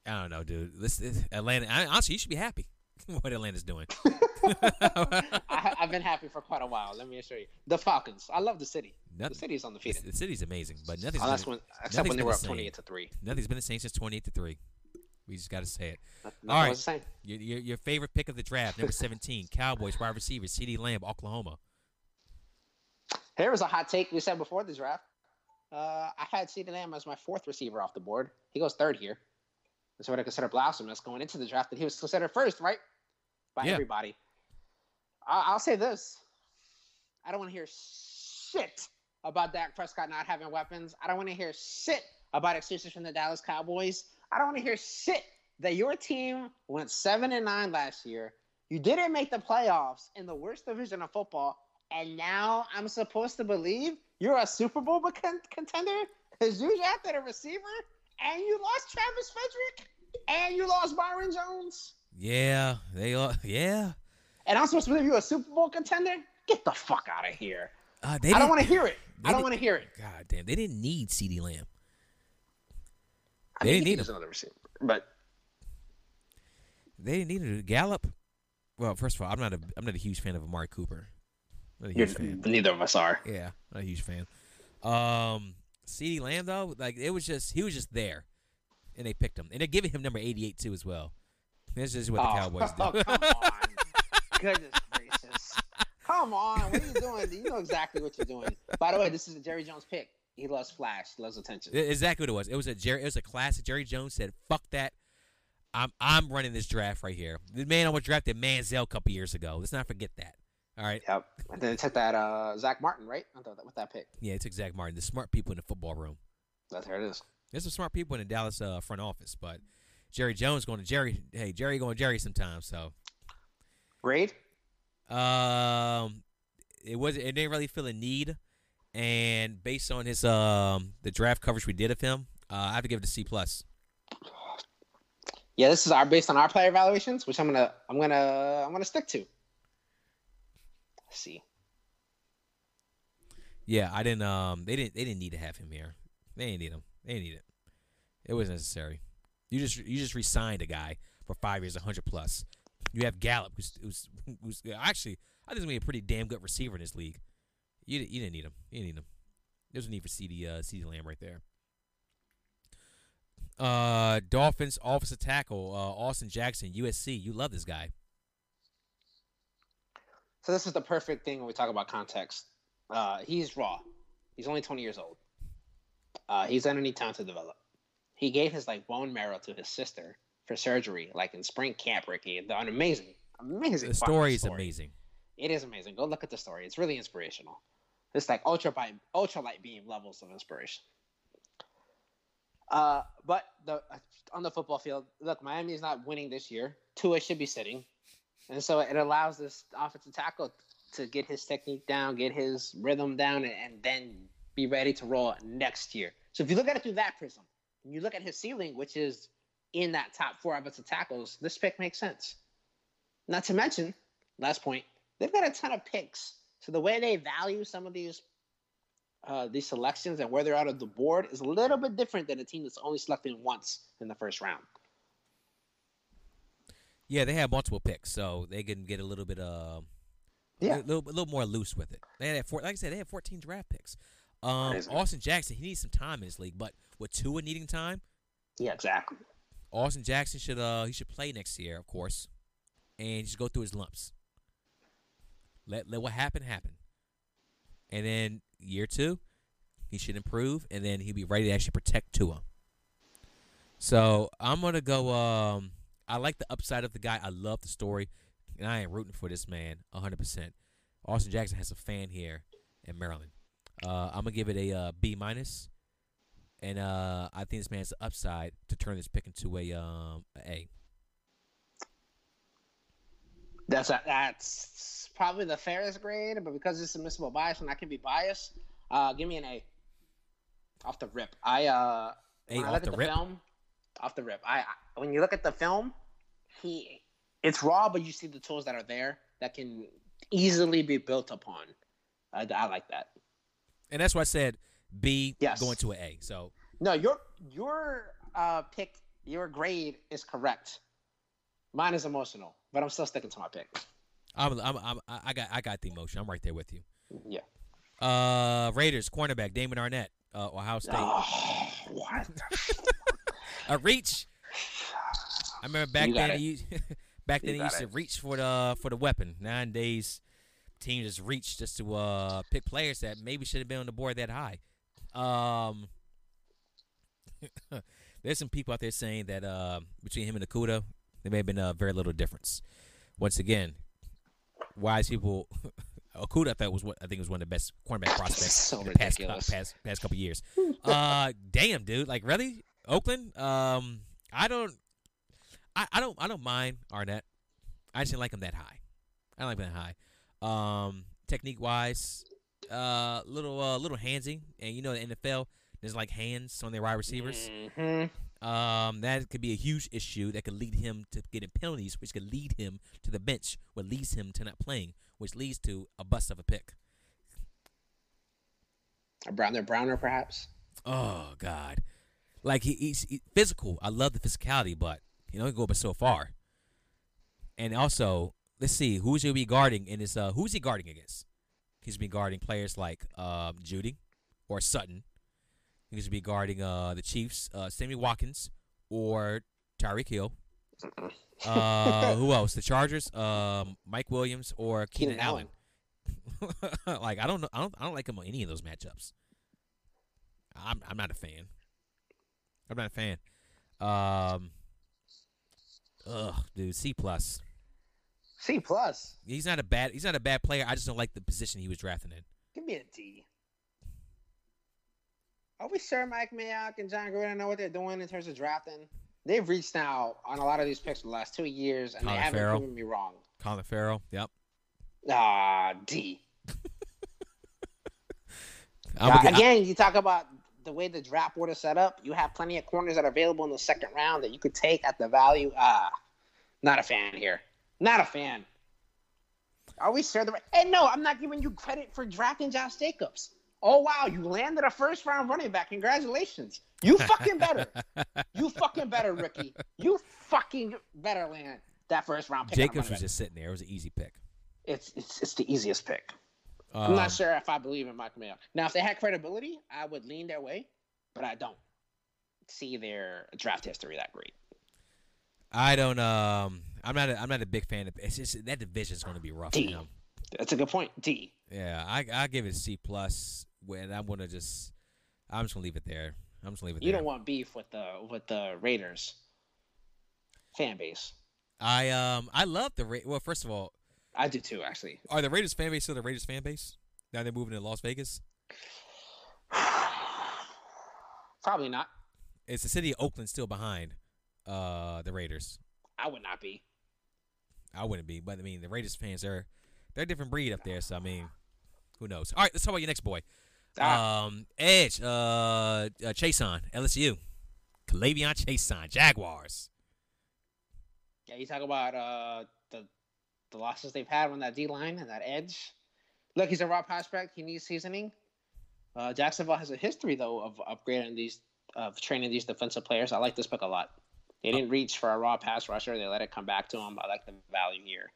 I don't know, dude. This, this Atlanta. I, honestly, you should be happy what Atlanta's doing. I, I've been happy for quite a while. Let me assure you, the Falcons. I love the city. Nothing- the city's undefeated. the the city's amazing, but nothing's that's been, when, except when they were the up twenty-eight to three. nothing's been the same since 28 to three. We just got to say it. Nothing All right. was the same. Your, your, your favorite pick of the draft, number 17, Cowboys wide receiver, CeeDee Lamb, Oklahoma. Here was a hot take we said before the draft. Uh, I had CeeDee Lamb as my fourth receiver off the board. He goes third here. That's what I consider blasphemous going into the draft that he was considered first, right? By Yeah. everybody. I- I'll say this. I don't want to hear shit about Dak Prescott not having weapons. I don't want to hear shit about excuses from the Dallas Cowboys. I don't want to hear shit that your team went seven and nine last year. You didn't make the playoffs in the worst division of football, and now I'm supposed to believe you're a Super Bowl con- contender because you drafted a receiver and you lost Travis Frederick and you lost Byron Jones, Yeah, they are. Yeah. and I'm supposed to believe you're a Super Bowl contender. Get the fuck out of here! Uh, they I don't want to hear it. I don't want to hear it. God damn, they didn't need CeeDee Lamb. I They didn't need another receiver, but They didn't need it. Gallup. Well, first of all, I'm not a I'm not a huge fan of Amari Cooper. Not a huge fan. neither of us are. Yeah, not a huge fan. Um, CeeDee Lamb though, like it was just he was just there, and they picked him, and they're giving him number 88 too as well. This is what the Oh, Cowboys oh, do. come on. Goodness gracious. Come on. What are you doing? You know exactly what you're doing. By the way, this is a Jerry Jones pick. He loves flash, he loves attention. exactly what it was. It was a Jerry. It was a classic. Jerry Jones said, "Fuck that." I'm I'm running this draft right here. The man almost drafted Manziel a couple years ago. Let's not forget that. All right. Yep. And then it took that uh, Zack Martin, right? I thought that with that pick. Yeah, it's Zack Martin. The smart people in the football room. That's there it is. There's some smart people in the Dallas uh, front office, but Jerry Jones going to Jerry. Hey, Jerry going to Jerry sometimes. So Grade? Um, it was it didn't really feel a need, and based on his um the draft coverage we did of him, uh, I have to give it a C plus. Yeah, this is our based on our player evaluations, which I'm gonna I'm gonna I'm gonna stick to. Let's see. Yeah, I didn't um they didn't they didn't need to have him here. They didn't need him. They didn't need it. It was necessary. You just you just re-signed a guy for five years, hundred plus. You have Gallup, who's who's, who's actually I think he's gonna be a pretty damn good receiver in this league. You you didn't need him. You didn't need him. There's a need for CeeDee uh CeeDee Lamb right there. Uh, Dolphins offensive tackle uh, Austin Jackson, USC. You love this guy. So this is the perfect thing when we talk about context. Uh, he's raw. He's only 20 years old. Uh, he's need time to develop. He gave his like bone marrow to his sister for surgery, like in spring camp, Ricky. An amazing, amazing. The story is story. amazing. It is amazing. Go look at the story. It's really inspirational. It's like ultra ultra light beam levels of inspiration. Uh, but the on the football field, look, Miami is not winning this year. Tua should be sitting, and so it allows this offensive tackle to get his technique down, get his rhythm down, and, and then be ready to roll next year. So if you look at it through that prism, and you look at his ceiling, which is in that top four offensive tackles, this pick makes sense. Not to mention, last point, they've got a ton of picks. So the way they value some of these uh, these selections and where they're out of the board is a little bit different than a team that's only selected once in the first round. Yeah, they have multiple picks, so they can get a little bit uh, Yeah. a little, a little more loose with it. They had four, like I said, they have 14 draft picks. Um, Austin Jackson, he needs some time in this league, but with Tua needing time, Yeah, exactly. Austin Jackson should uh he should play next year, of course, and just go through his lumps. Let let what happened happen, and then year two, he should improve, and then he'll be ready to actually protect Tua. So I'm gonna go. Um, I like the upside of the guy. I love the story, and I am rooting for this man 100. percent Austin Jackson has a fan here in Maryland. Uh, I'm gonna give it a uh, B minus and uh, I think this man has the upside to turn this pick into a um a A. That's a, that's probably the fairest grade, but because it's admissible bias and I can be biased, uh, give me an A. Off the rip, I uh, A when I off look the at the rip? film, off the rip, I, I when you look at the film, he it's raw, but you see the tools that are there that can easily be built upon. I, I like that. And that's why I said B Yes. going to an A. So No, your your uh, pick, your grade is correct. Mine is emotional, but I'm still sticking to my pick. I'm, I'm, I'm I got I got the emotion. I'm right there with you. Yeah. Uh, Raiders cornerback Damon Arnette, uh, Ohio State. Oh, what? A reach. I remember back then. it. He back then You he used got to reach for the for the weapon. Nowadays, teams just reach just to uh pick players that maybe should have been on the board that high. Um, there's some people out there saying that uh, between him and Okudah, there may have been uh, very little difference. Once again, wise people. Okudah, I thought was what I think was one of the best cornerback prospects So in the past, past past couple years. Uh, damn, dude, like really, Oakland. Um, I don't, I, I don't, I don't mind Arnette. I just didn't like him that high. I don't like him that high. Um, technique wise, uh, little, uh, little handsy, and you know the NFL, there's like hands on their wide receivers. Mhm. Um, that could be a huge issue that could lead him to getting penalties, which could lead him to the bench, what leads him to not playing, which leads to a bust of a pick. A Browner, Browner, perhaps. Oh God, like he, he's he, physical. I love the physicality, but you know he go but so far. And also, let's see who's he be guarding in his. Uh, who's he guarding against? He's been guarding players like um, Jeudy or Sutton. He's to be guarding uh, the Chiefs, uh, Sammy Watkins or Tyreek Hill. Uh, who else? The Chargers, um, Mike Williams or Keenan, Keenan Allen. like I don't know, I don't, I don't like him on any of those matchups. I'm, I'm not a fan. I'm not a fan. Um, ugh, dude, C plus. C plus. He's not a bad, he's not a bad player. I just don't like the position he was drafted in. Give me a D. Are we sure Mike Mayock and Jon Gruden know what they're doing in terms of drafting? They've reached now on a lot of these picks for the last two years, and Colin they haven't Farrell. proven me wrong. Colin Farrell, yep. Ah, D. Gonna get- again, you talk about the way the draft board is set up. You have plenty of corners that are available in the second round that you could take at the value. Ah, not a fan here. Not a fan. Are we sure? The and no, I'm not giving you credit for drafting Josh Jacobs. Oh wow, you landed a first round running back. Congratulations. You fucking better. you fucking better, rookie. You fucking better land that first round pick. Jacobs was just sitting there. It was an easy pick. It's, it's it's the easiest pick. Um, I'm not sure if I believe in Mike Mayock. Now, if they had credibility, I would lean their way, but I don't see their draft history that great. I don't. Um, I'm not. A, I'm not a big fan of. It's just that division's going to be rough. D. That's a good point. D. Yeah, I I give it a C plus. When I'm to just I'm just gonna leave it there. I'm just gonna leave it You there. don't want beef with the with the Raiders fan base. I um I love the Ra- well. First of all, I do too, actually. are the Raiders fan base still the Raiders fan base? Now they're moving to Las Vegas. Probably not. Is the city of Oakland still behind uh the Raiders? I would not be. I wouldn't be, but I mean the Raiders fans are they're a different breed up there. So I mean, who knows? All right, let's talk about your next boy. Ah. Um, Edge, uh, uh Chaisson LSU, K'Lavon Chaisson Jaguars. Yeah, you talk about uh, the the losses they've had on that D line and that edge. Look, he's a raw prospect. He needs seasoning. Uh, Jacksonville has a history though of upgrading these, of training these defensive players. I like this pick a lot. They didn't reach for a raw pass rusher. They let it come back to them. I like the value here.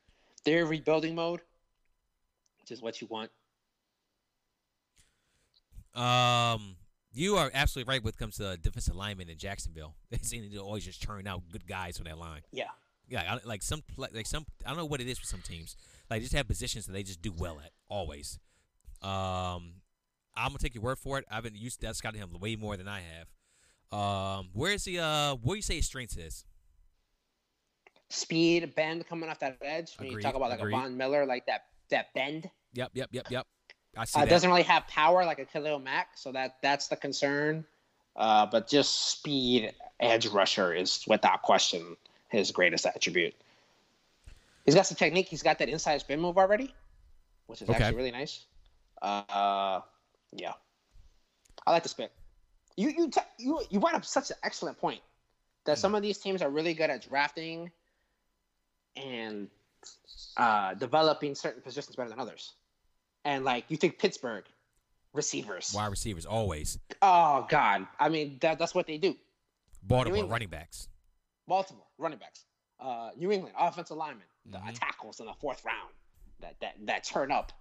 They're rebuilding mode, is what you want. Um, you are absolutely right when it comes to defensive linemen in Jacksonville. They seem to always just churn out good guys on that line. Yeah. Yeah, I, like some like some I don't know what it is with some teams. Like just have positions that they just do well at always. Um, I'm gonna take your word for it. I've been used to that scouting him way more than I have. Um, where is he? Uh, where do you say his strength is? Speed, bend coming off that edge. When you talk about like agreed. a Von Miller, like that that bend. Yep, yep, yep, yep. I see Uh, that. doesn't really have power like a Khalil Mack, so that that's the concern. Uh, but just speed, edge rusher is without question his greatest attribute. He's got some technique. He's got that inside spin move already, which is Okay. actually really nice. Uh, yeah, I like this pick. You you t- you you brought up such an excellent point that some of these teams are really good at drafting and uh, developing certain positions better than others. And like you think Pittsburgh receivers. Wide receivers always. Oh God, I mean that, that's what they do. Baltimore England. running backs. Baltimore running backs, uh, New England offensive linemen, the Mhm. tackles in the fourth round that that that turn up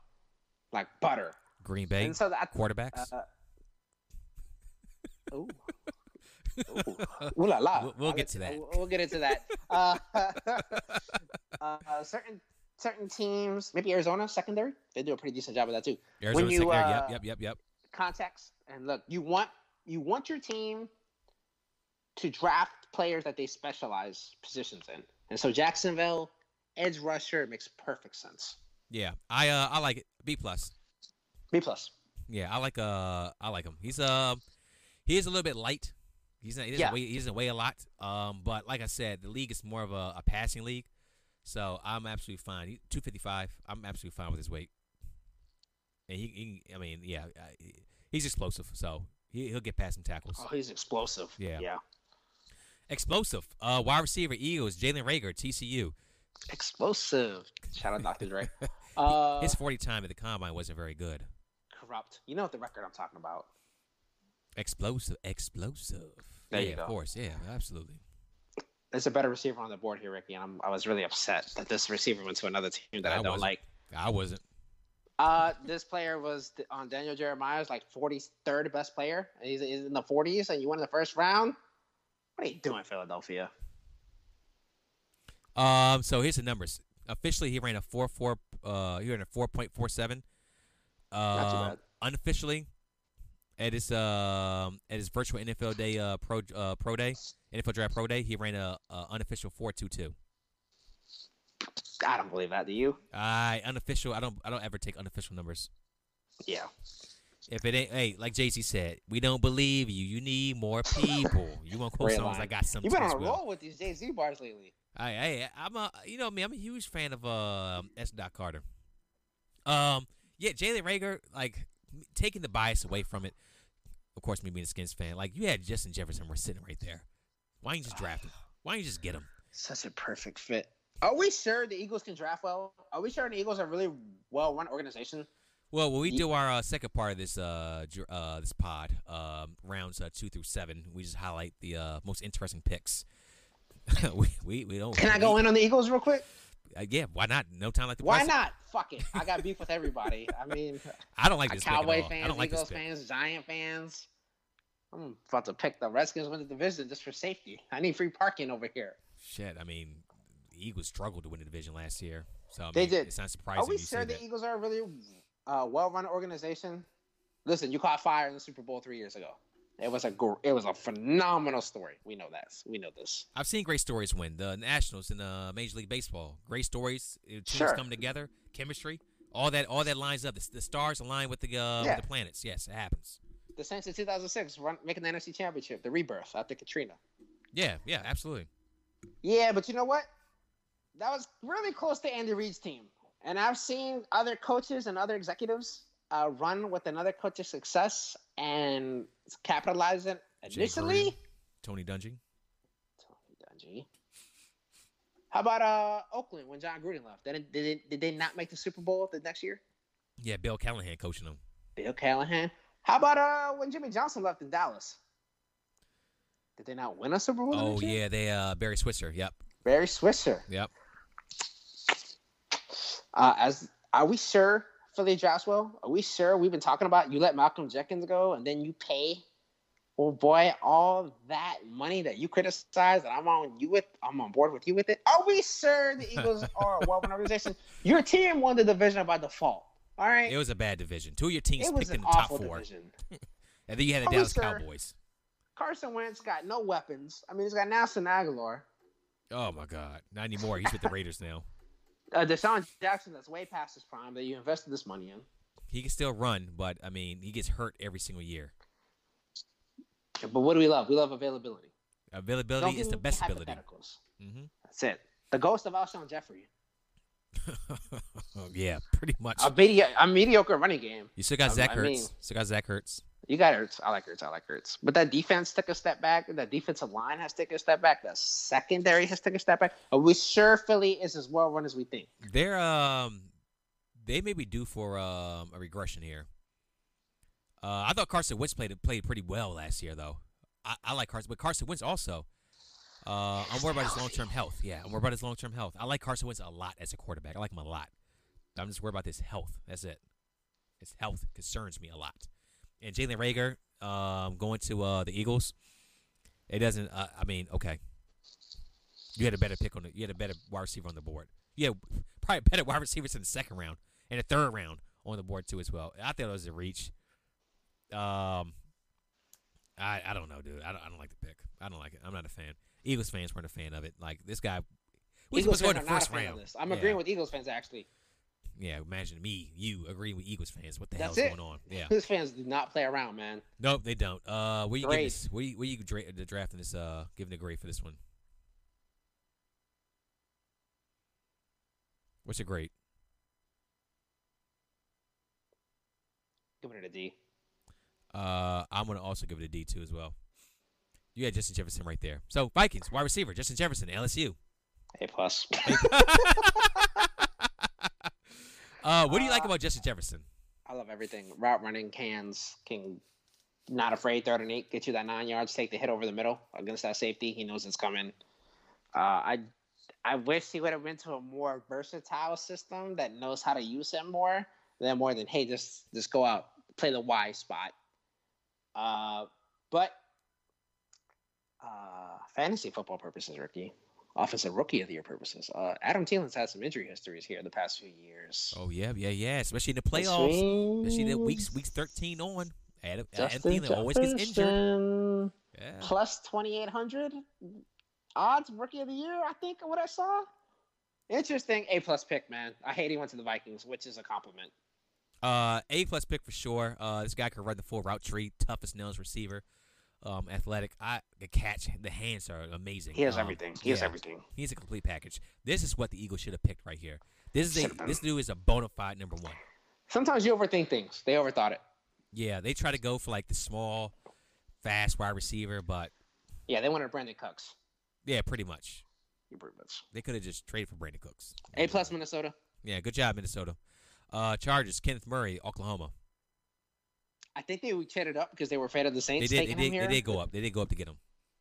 like butter. Green Bay And so that quarterbacks. uh, ooh. Ooh. Ooh la la. We'll- we'll get to that. We'll, we'll get into that. Uh, uh, certain certain teams, maybe Arizona secondary, they do a pretty decent job of that too. Arizona you, secondary. uh, yep, yep, yep, yep. context and look you want you want your team to draft players that they specialize positions in and so jacksonville edge rusher makes perfect sense Yeah, I uh I like it. B plus. b plus Yeah, I like uh I like him. He's uh he is a little bit light. He's not he doesn't Yeah. weigh he doesn't weigh a lot. Um, but like I said, the league is more of a, a passing league, so I'm absolutely fine. He, 255. I'm absolutely fine with his weight. And he, he I mean, yeah, he's explosive, so he, he'll get past some tackles. oh he's explosive Yeah. yeah Explosive. Uh, wide receiver Eagles Jalen Reagor TCU. explosive shout out dr dre uh His 40 time at the combine wasn't very good. corrupt you know what the record i'm talking about Explosive, explosive. There yeah, you go. of course. Yeah, absolutely. There's a better receiver on the board here ricky and I'm, i was really upset that this receiver went to another team that i, I don't like I wasn't. Uh, this player was on Daniel Jeremiah's like 43rd best player. He's, he's in the 40s, and you won in the first round. What are you doing, Philadelphia? Um, so here's the numbers. Officially, he ran a four four. Uh, he ran a four point four seven. Not too Um, bad. unofficially, at his um at his virtual NFL day uh pro uh pro day NFL draft pro day, he ran a, a unofficial four two two. I don't believe that. Do you? I unofficial. I don't. I don't ever take unofficial numbers. Yeah. If it ain't, hey, like Jay Z said, we don't believe you. You need more people. You want quote Great songs? line. I got some. You've been on a well. roll with these Jay Z bars lately. I, hey, I'm a, you know me, I'm a huge fan of uh, S. Dot Carter. Um, yeah, Jalen Reagor, like taking the bias away from it. Of course, me being a Skins fan, like you had Justin Jefferson, we're sitting right there. Why don't you just draft him? Why don't you just get him? Such a perfect fit. Are we sure the Eagles can draft well? Are we sure the Eagles are really well run organization? Well, when we do our uh, second part of this uh, uh this pod, um, rounds uh, two through seven, we just highlight the uh, most interesting picks. we, we we don't. Can I go in on the Eagles real quick? Uh, yeah, why not? No time like the Why present. not? Fuck it. I got beef with everybody. I mean, I don't like this Cowboy all. I fans, don't like Eagles fans, Giant fans. I'm about to pick the Redskins win the division just for safety. I need free parking over here. Shit, I mean, the Eagles struggled to win the division last year, so I They mean, did. It's not surprising. Are we sure the that. Eagles are a really uh, well-run organization? Listen, you caught fire in the Super Bowl three years ago. It was a it was a phenomenal story. We know that. We know this. I've seen great stories win the Nationals in uh, Major League Baseball. Great stories, teams Sure. come together, chemistry, all that, all that lines up. The, the stars align with the uh, Yeah. with the planets. Yes, it happens. The Saints in 2006 run, making the NFC Championship, the rebirth after Katrina. Yeah, yeah, absolutely. Yeah, but you know what? That was really close to Andy Reid's team. And I've seen other coaches and other executives uh, run with another coach's success and capitalize it initially. Tony Dungy. Tony Dungy. How about uh, Oakland when Jon Gruden left? Did, did, they, did they not make the Super Bowl the next year? Yeah, Bill Callahan coaching them. Bill Callahan. How about uh, when Jimmy Johnson left in Dallas? Did they not win a Super Bowl? Oh yeah, they uh Barry Switzer. Yep, Barry Switzer. yep. Uh, as are we sure Philly drafts well? Are we sure we've been talking about you let Malcolm Jenkins go and then you pay oh boy all that money that you criticized and I'm on you with I'm on board with you with it? Are we sure the Eagles are a well run organization? Your team won the division by default. All right. It was a bad division. Two of your teams It picked in the top four, and then you had the Are Dallas sure? Cowboys. Carson Wentz got no weapons. I mean, he's got Nelson Agholor. Oh my God, not anymore. He's with the Raiders now. Uh, DeSean Jackson, that's way past his prime that you invested this money in. He can still run, but I mean, he gets hurt every single year. But what do we love? We love availability. Availability Don't is the best ability. hypotheticals. hmm That's it. The ghost of Alshon Jeffery. yeah, pretty much. A, medi- a mediocre running game. You still got I- Zach I Ertz. mean- still got Zach Ertz. You got Ertz. I like Ertz. I like Ertz. But that defense took a step back. That defensive line has taken a step back. The secondary has taken a step back. Are we sure Philly is as well run as we think? They're um, they may be due for um a regression here. Uh, I thought Carson Wentz played played pretty well last year, though. I, I like Carson, but Carson Wentz also. Uh, I'm worried about his long term health. Yeah, I'm worried about his long term health. I like Carson Wentz a lot as a quarterback. I like him a lot. I'm just worried about his health. That's it. His health concerns me a lot. And Jalen Reagor um, going to uh, the Eagles. It doesn't. Uh, I mean, okay. You had a better pick on it. You had a better wide receiver on the board. Yeah, probably better wide receivers in the second round and the third round on the board too as well. I thought it was a reach. Um, I I don't know, dude. I don't, I don't like the pick. I don't like it. I'm not a fan. Eagles fans weren't a fan of it. Like this guy, we Eagles supposed to fans are the not a first round. this. I'm yeah. agreeing with Eagles fans actually. Yeah, imagine me, you agreeing with Eagles fans. What the That's hell's it. going on? Yeah. Eagles fans do not play around, man. Nope, they don't. Uh, what you give Grade. this? What you, what you dra- drafting this? Uh, giving a grade for this one? What's a grade? Giving it a D. Uh, I'm gonna also give it a D too as well. You had Justin Jefferson right there. So Vikings wide receiver Justin Jefferson, LSU. A plus. uh, what do you like Uh, about Justin Jefferson? I love everything. Route running, cans, can not afraid, third and eight, get you that nine yards, take the hit over the middle against that safety. He knows it's coming. Uh, I I wish he would have went to a more versatile system that knows how to use him more than more than hey, just just go out, play the Y spot. Uh, but uh, fantasy football purposes, rookie, offensive rookie of the year purposes. Uh, Adam Thielen's had some injury histories here in the past few years. Oh yeah, yeah, yeah. Especially in the playoffs, especially the weeks weeks 13 on. Adam, Adam Thielen always gets injured. Yeah. Plus 2,800 odds, rookie of the year, I think, what I saw. Interesting. A plus pick, man. I hate he went to the Vikings, which is a compliment. Uh, A plus pick for sure. Uh, this guy can run the full route tree, tough as nails receiver, um, athletic. I the catch, the hands are amazing. He has Um, everything. He has everything. He's a complete package. This is what the Eagles should have picked right here. This is a this dude is a bona fide number one. Sometimes you overthink things. They overthought it. Yeah, they try to go for like the small, fast wide receiver, but Yeah, they wanted Brandin Cooks. yeah, pretty much. You pretty much. They could have just traded for Brandin Cooks. A plus Minnesota. Yeah, good job, Minnesota. Uh, Chargers, Kenneth Murray, Oklahoma. I think they traded up because they were afraid of the They Saints did, they taking did, him here. they did go up. They did go up to get him.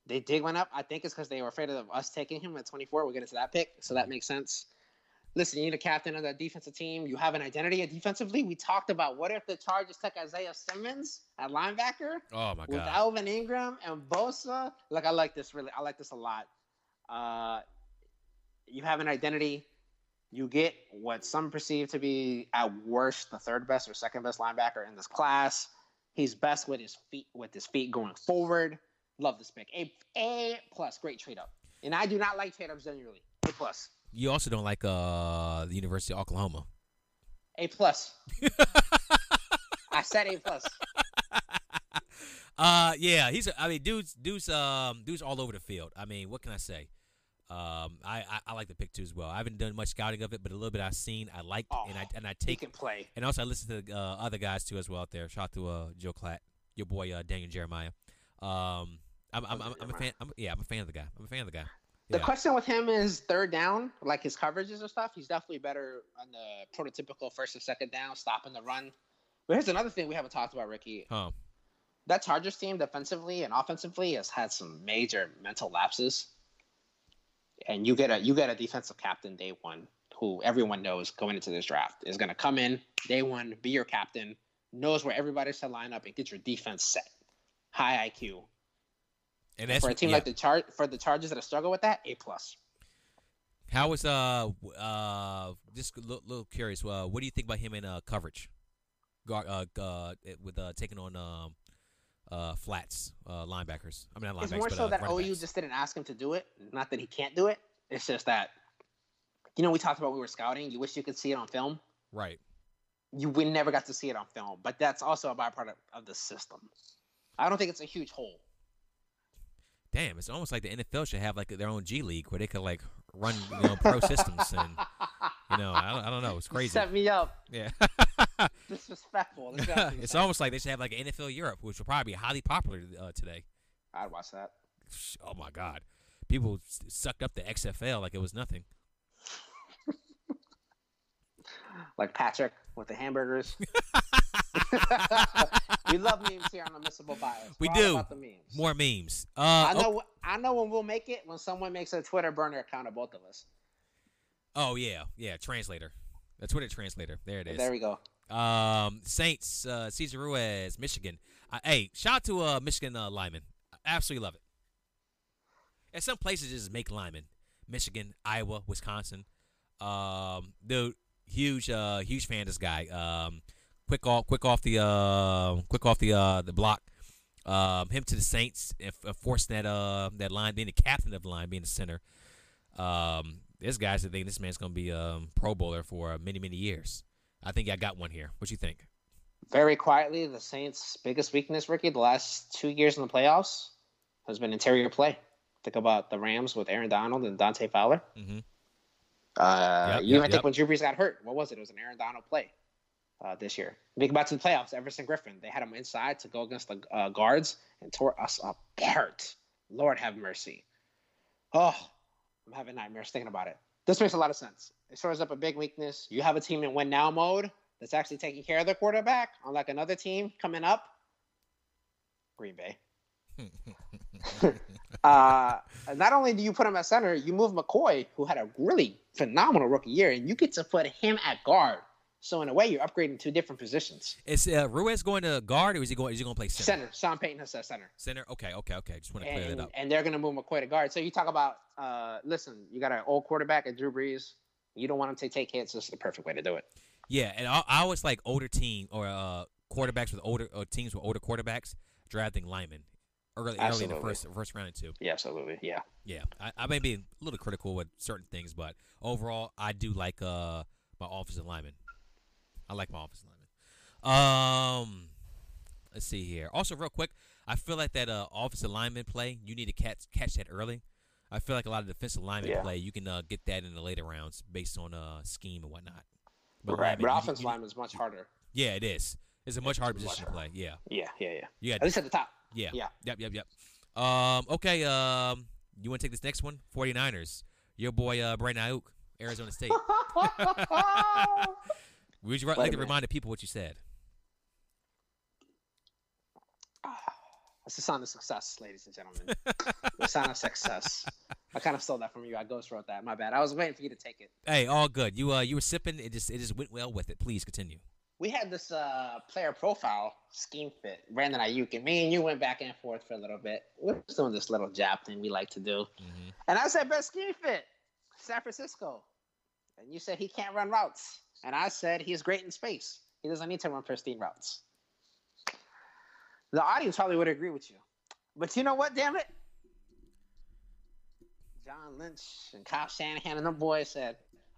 They did went up. I think it's because they were afraid of us taking him at 24. We'll get into that pick, so that makes sense. Listen, you need a captain of that defensive team. You have an identity defensively. We talked about what if the Chargers took Isaiah Simmons at linebacker Oh my god! with. Alvin Ingram and Bosa. Like I like this really. I like this a lot. Uh, you have an identity. You get what some perceive to be at worst the third best or second best linebacker in this class. He's best with his feet with his feet going forward. Love this pick. A A plus, great trade up. And I do not like trade ups generally. A plus. You also don't like uh the University of Oklahoma. A plus. I said A plus. Uh, yeah, he's. I mean, dudes, dudes, um, dudes all over the field. I mean, what can I say? Um, I, I, I like the pick too as well. I haven't done much scouting of it, but a little bit I've seen, I liked, Oh, and I and I take can play. And also, I listen to the uh, other guys too as well out there. Shout out to uh, Joe Klatt, your boy uh, Daniel Jeremiah. Um, I'm, I'm, I'm, I'm a fan. I'm, yeah, I'm a fan of the guy. I'm a fan of the guy. The question with him is third down, like his coverages and stuff. He's definitely better on the prototypical first and second down, stopping the run. But here's another thing we haven't talked about, Ricky. Huh. That Chargers team, defensively and offensively, has had some major mental lapses. And you get a you get a defensive captain day one, who everyone knows going into this draft is going to come in day one, be your captain, knows where everybody's to line up, and get your defense set. High IQ. And that's for a team yeah. like the char- for the Chargers that struggle with that, A plus. How was uh uh just a little, little curious. Uh, what do you think about him in uh coverage? Guard, uh, uh, with uh taking on um uh flats uh linebackers. I mean not It's linebackers, more but, so uh, that OU backs. just didn't ask him to do it. Not that he can't do it. It's just that, you know, we talked about we were scouting. You wish you could see it on film. right. You we never got to see it on film, but that's also a byproduct of the system. I don't think it's a huge hole. Damn, it's almost like the NFL should have like their own G League where they could like run you know pro systems and you know I don't, I don't know it's You crazy. Set me up. Yeah. Disrespectful. That's it's almost like they should have like an NFL Europe, which would probably be highly popular uh, today. I'd watch that. Oh my God, people sucked up the XFL like it was nothing. Like Patrick with the hamburgers. we love memes here on Unmissable Bias. We We're all do. about the memes. More memes. Uh, I oh- know. I know when we'll make it when someone makes a Twitter burner account of both of us. Oh, yeah, yeah. Translator, the Twitter translator. There it is. There we go. Um, Saints, uh, Cesar Ruiz, Michigan. Uh, hey, shout out to uh, Michigan uh, lineman. I absolutely love it. And some places just make linemen. Michigan, Iowa, Wisconsin. Um, dude, huge, uh, huge fan of this guy. Um, quick off, quick off the, uh, quick off the, uh, the block. Um, him to the Saints f- forcing that, uh, that line, being the captain of the line, being the center. Um, this guy's the thing. This man's gonna be um Pro Bowler for many, many years. I think I got one here. What do you think? Very quietly, the Saints' biggest weakness, Ricky, the last two years in the playoffs has been interior play. Think about the Rams with Aaron Donald and Dante Fowler. Mm-hmm. Uh, Yep, you yep, even think yep. when Drew Brees got hurt, what was it? It was an Aaron Donald play uh, this year. Think about to the playoffs. Everson Griffen, they had him inside to go against the uh, guards and tore us apart. Lord have mercy. Oh, I'm having nightmares thinking about it. This makes a lot of sense. It shows up a big weakness. You have a team in win now mode that's actually taking care of their quarterback, unlike another team coming up. Green Bay. Uh, not only do you put him at center, you move McCoy, who had a really phenomenal rookie year, and you get to put him at guard. So in a way, you're upgrading two different positions. Is uh, Ruiz going to guard or is he going? Is he going to play center? Center. Sean Payton has said center, Center? Okay, okay, okay. Just want to clear that up. and they're going to move McCoy to guard. So you talk about, uh, listen, you got an old quarterback at Drew Brees. You don't want him to take hits. This is the perfect way to do it. Yeah, and I, I always like older team or uh, quarterbacks with older or teams with older quarterbacks drafting linemen early, early in the first first round or two. Yeah, absolutely. Yeah. Yeah, I, I may be a little critical with certain things, but overall, I do like uh my offensive lineman. I like my offensive lineman. Um, let's see here. Also, real quick, I feel like that uh offensive lineman play, you need to catch catch that early. I feel like a lot of defensive lineman Yeah. play, you can uh, get that in the later rounds based on uh scheme and whatnot. But right. lineman, But offensive lineman is much harder. yeah, it is. It's a much harder it's much position to play. Yeah, Yeah, yeah, yeah. you At least at the top. yeah. Yeah. Yep, yep, yep. Um, okay, um, you want to take this next one? 49ers. Your boy, uh, Brandon Aiyuk, Arizona State. Would you Wait like to remind the people what you said? That's the sign of success, ladies and gentlemen. the sign of success. I kind of stole that from you. I ghost wrote that. My bad. I was waiting for you to take it. Hey, all good. You uh, you were sipping. It just it just went well with it. Please continue. We had this uh, player profile scheme fit, Brandon Aiyuk, and me and you went back and forth for a little bit. We We're doing this little jab thing we like to do. hmm And I said, best scheme fit, San Francisco. And you said he can't run routes. And I said he's great in space. He doesn't need to run pristine routes. The audience probably would agree with you. But you know what, damn it? John Lynch and Kyle Shanahan and them boys said,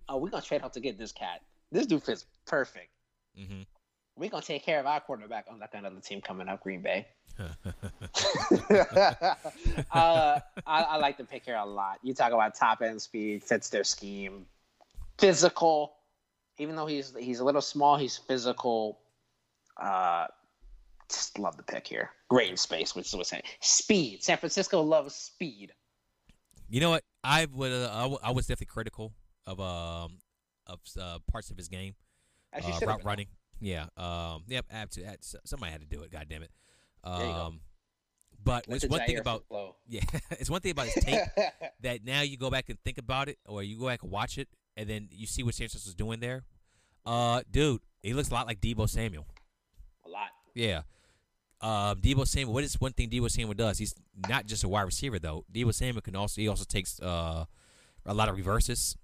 Oh, we're gonna trade up to get this cat. This dude fits perfect. Mm-hmm. We're gonna take care of our quarterback on unlike another team coming up, Green Bay. uh, I, I like the pick here a lot. You talk about top end speed, fits their scheme, physical. Even though he's he's a little small, he's physical. Uh, just love the pick here. Great in space, which is what's saying. Speed. San Francisco loves speed. You know what? I would. Uh, I, w- I was definitely critical of um of uh, parts of his game. Uh, route running. Yeah. Um. Yep. Had, somebody had to do it. God damn it. Um. But it's one thing about flow. yeah. it's one thing about his tape that now you go back and think about it, or you go back and watch it, and then you see what San Francisco's doing there. Uh, dude, he looks a lot like Deebo Samuel. a lot. Yeah. Um, Deebo Samuel. What is one thing Deebo Samuel does? He's not just a wide receiver though. Deebo Samuel can also he also takes uh, a lot of reverses.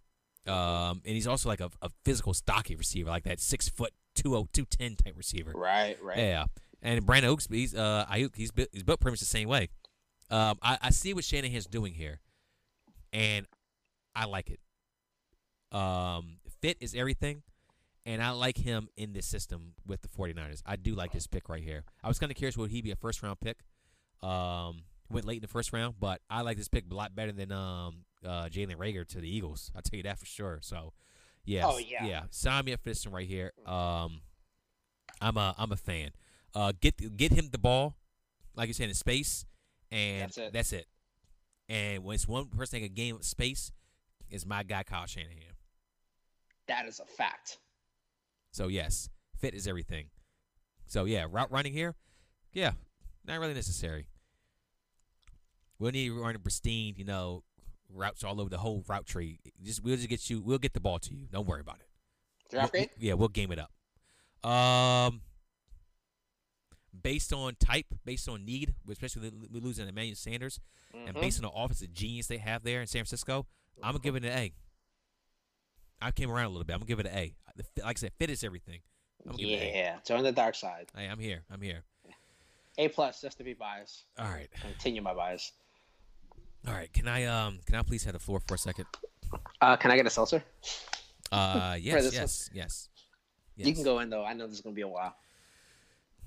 Um, and he's also like a, a physical, stocky receiver, like that six foot 20, 210 type receiver. Right, right. Yeah. And Brandon Oaks, he's uh, Aiyuk, he's built, he's built pretty much the same way. Um, I, I see what Shanahan's doing here, and I like it. Um, fit is everything, and I like him in this system with the 49ers. I do like this pick right here. I was kind of curious would he be a first round pick? Um, went late in the first round, but I like this pick a lot better than um uh Jalen Reagor to the Eagles. I'll tell you that for sure. So, yeah, Oh, yeah. yeah. Sign me up for this one right here. Um, I'm a I'm a fan. Uh, get get him the ball, like you said, in space, and That's it. That's it. And when it's one person a game of space, is my guy Kyle Shanahan. That is a fact. So yes, fit is everything. So yeah, route running here, yeah, not really necessary. We'll need to run a pristine, you know, routes all over the whole route tree. Just we'll just get you, we'll get the ball to you. Don't worry about it. Draft We'll- grade? yeah, we'll game it up. Um, based on type, based on need, especially with we losing Emmanuel Sanders, and Mhm. based on the offensive genius they have there in San Francisco, I'm gonna give it an A. I came around a little bit. I'm gonna give it an A. Like I said, fit is everything. I'm gonna give it an A. Yeah, join the dark side. Hey, I'm here. I'm here. A plus, just to be biased. All right. Continue my bias. All right. Can I um can I please have the floor for a second? Uh, can I get a seltzer? Uh yes, this yes, yes. You can go in though. I know this is gonna be a while.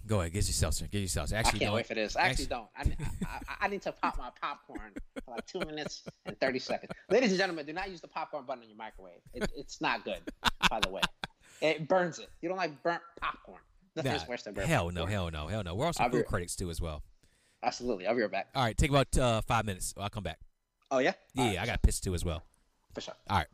Go ahead. Get yourself, sir. Get yourself. I Actually, can't you know wait for this. I actually don't. I, I, I, I need to pop my popcorn for like two minutes and thirty seconds. Ladies and gentlemen, do not use the popcorn button on your microwave. It, it's not good, by the way. It burns it. You don't like burnt popcorn. Nothing is Nah, worse than burnt hell no, hell no, hell no. We're also I'll be- food critics too as well. Absolutely. I'll be right back. All right, take about uh, five minutes. I'll come back. Oh yeah. Yeah, right, yeah, I got pissed too as well. for sure. All right.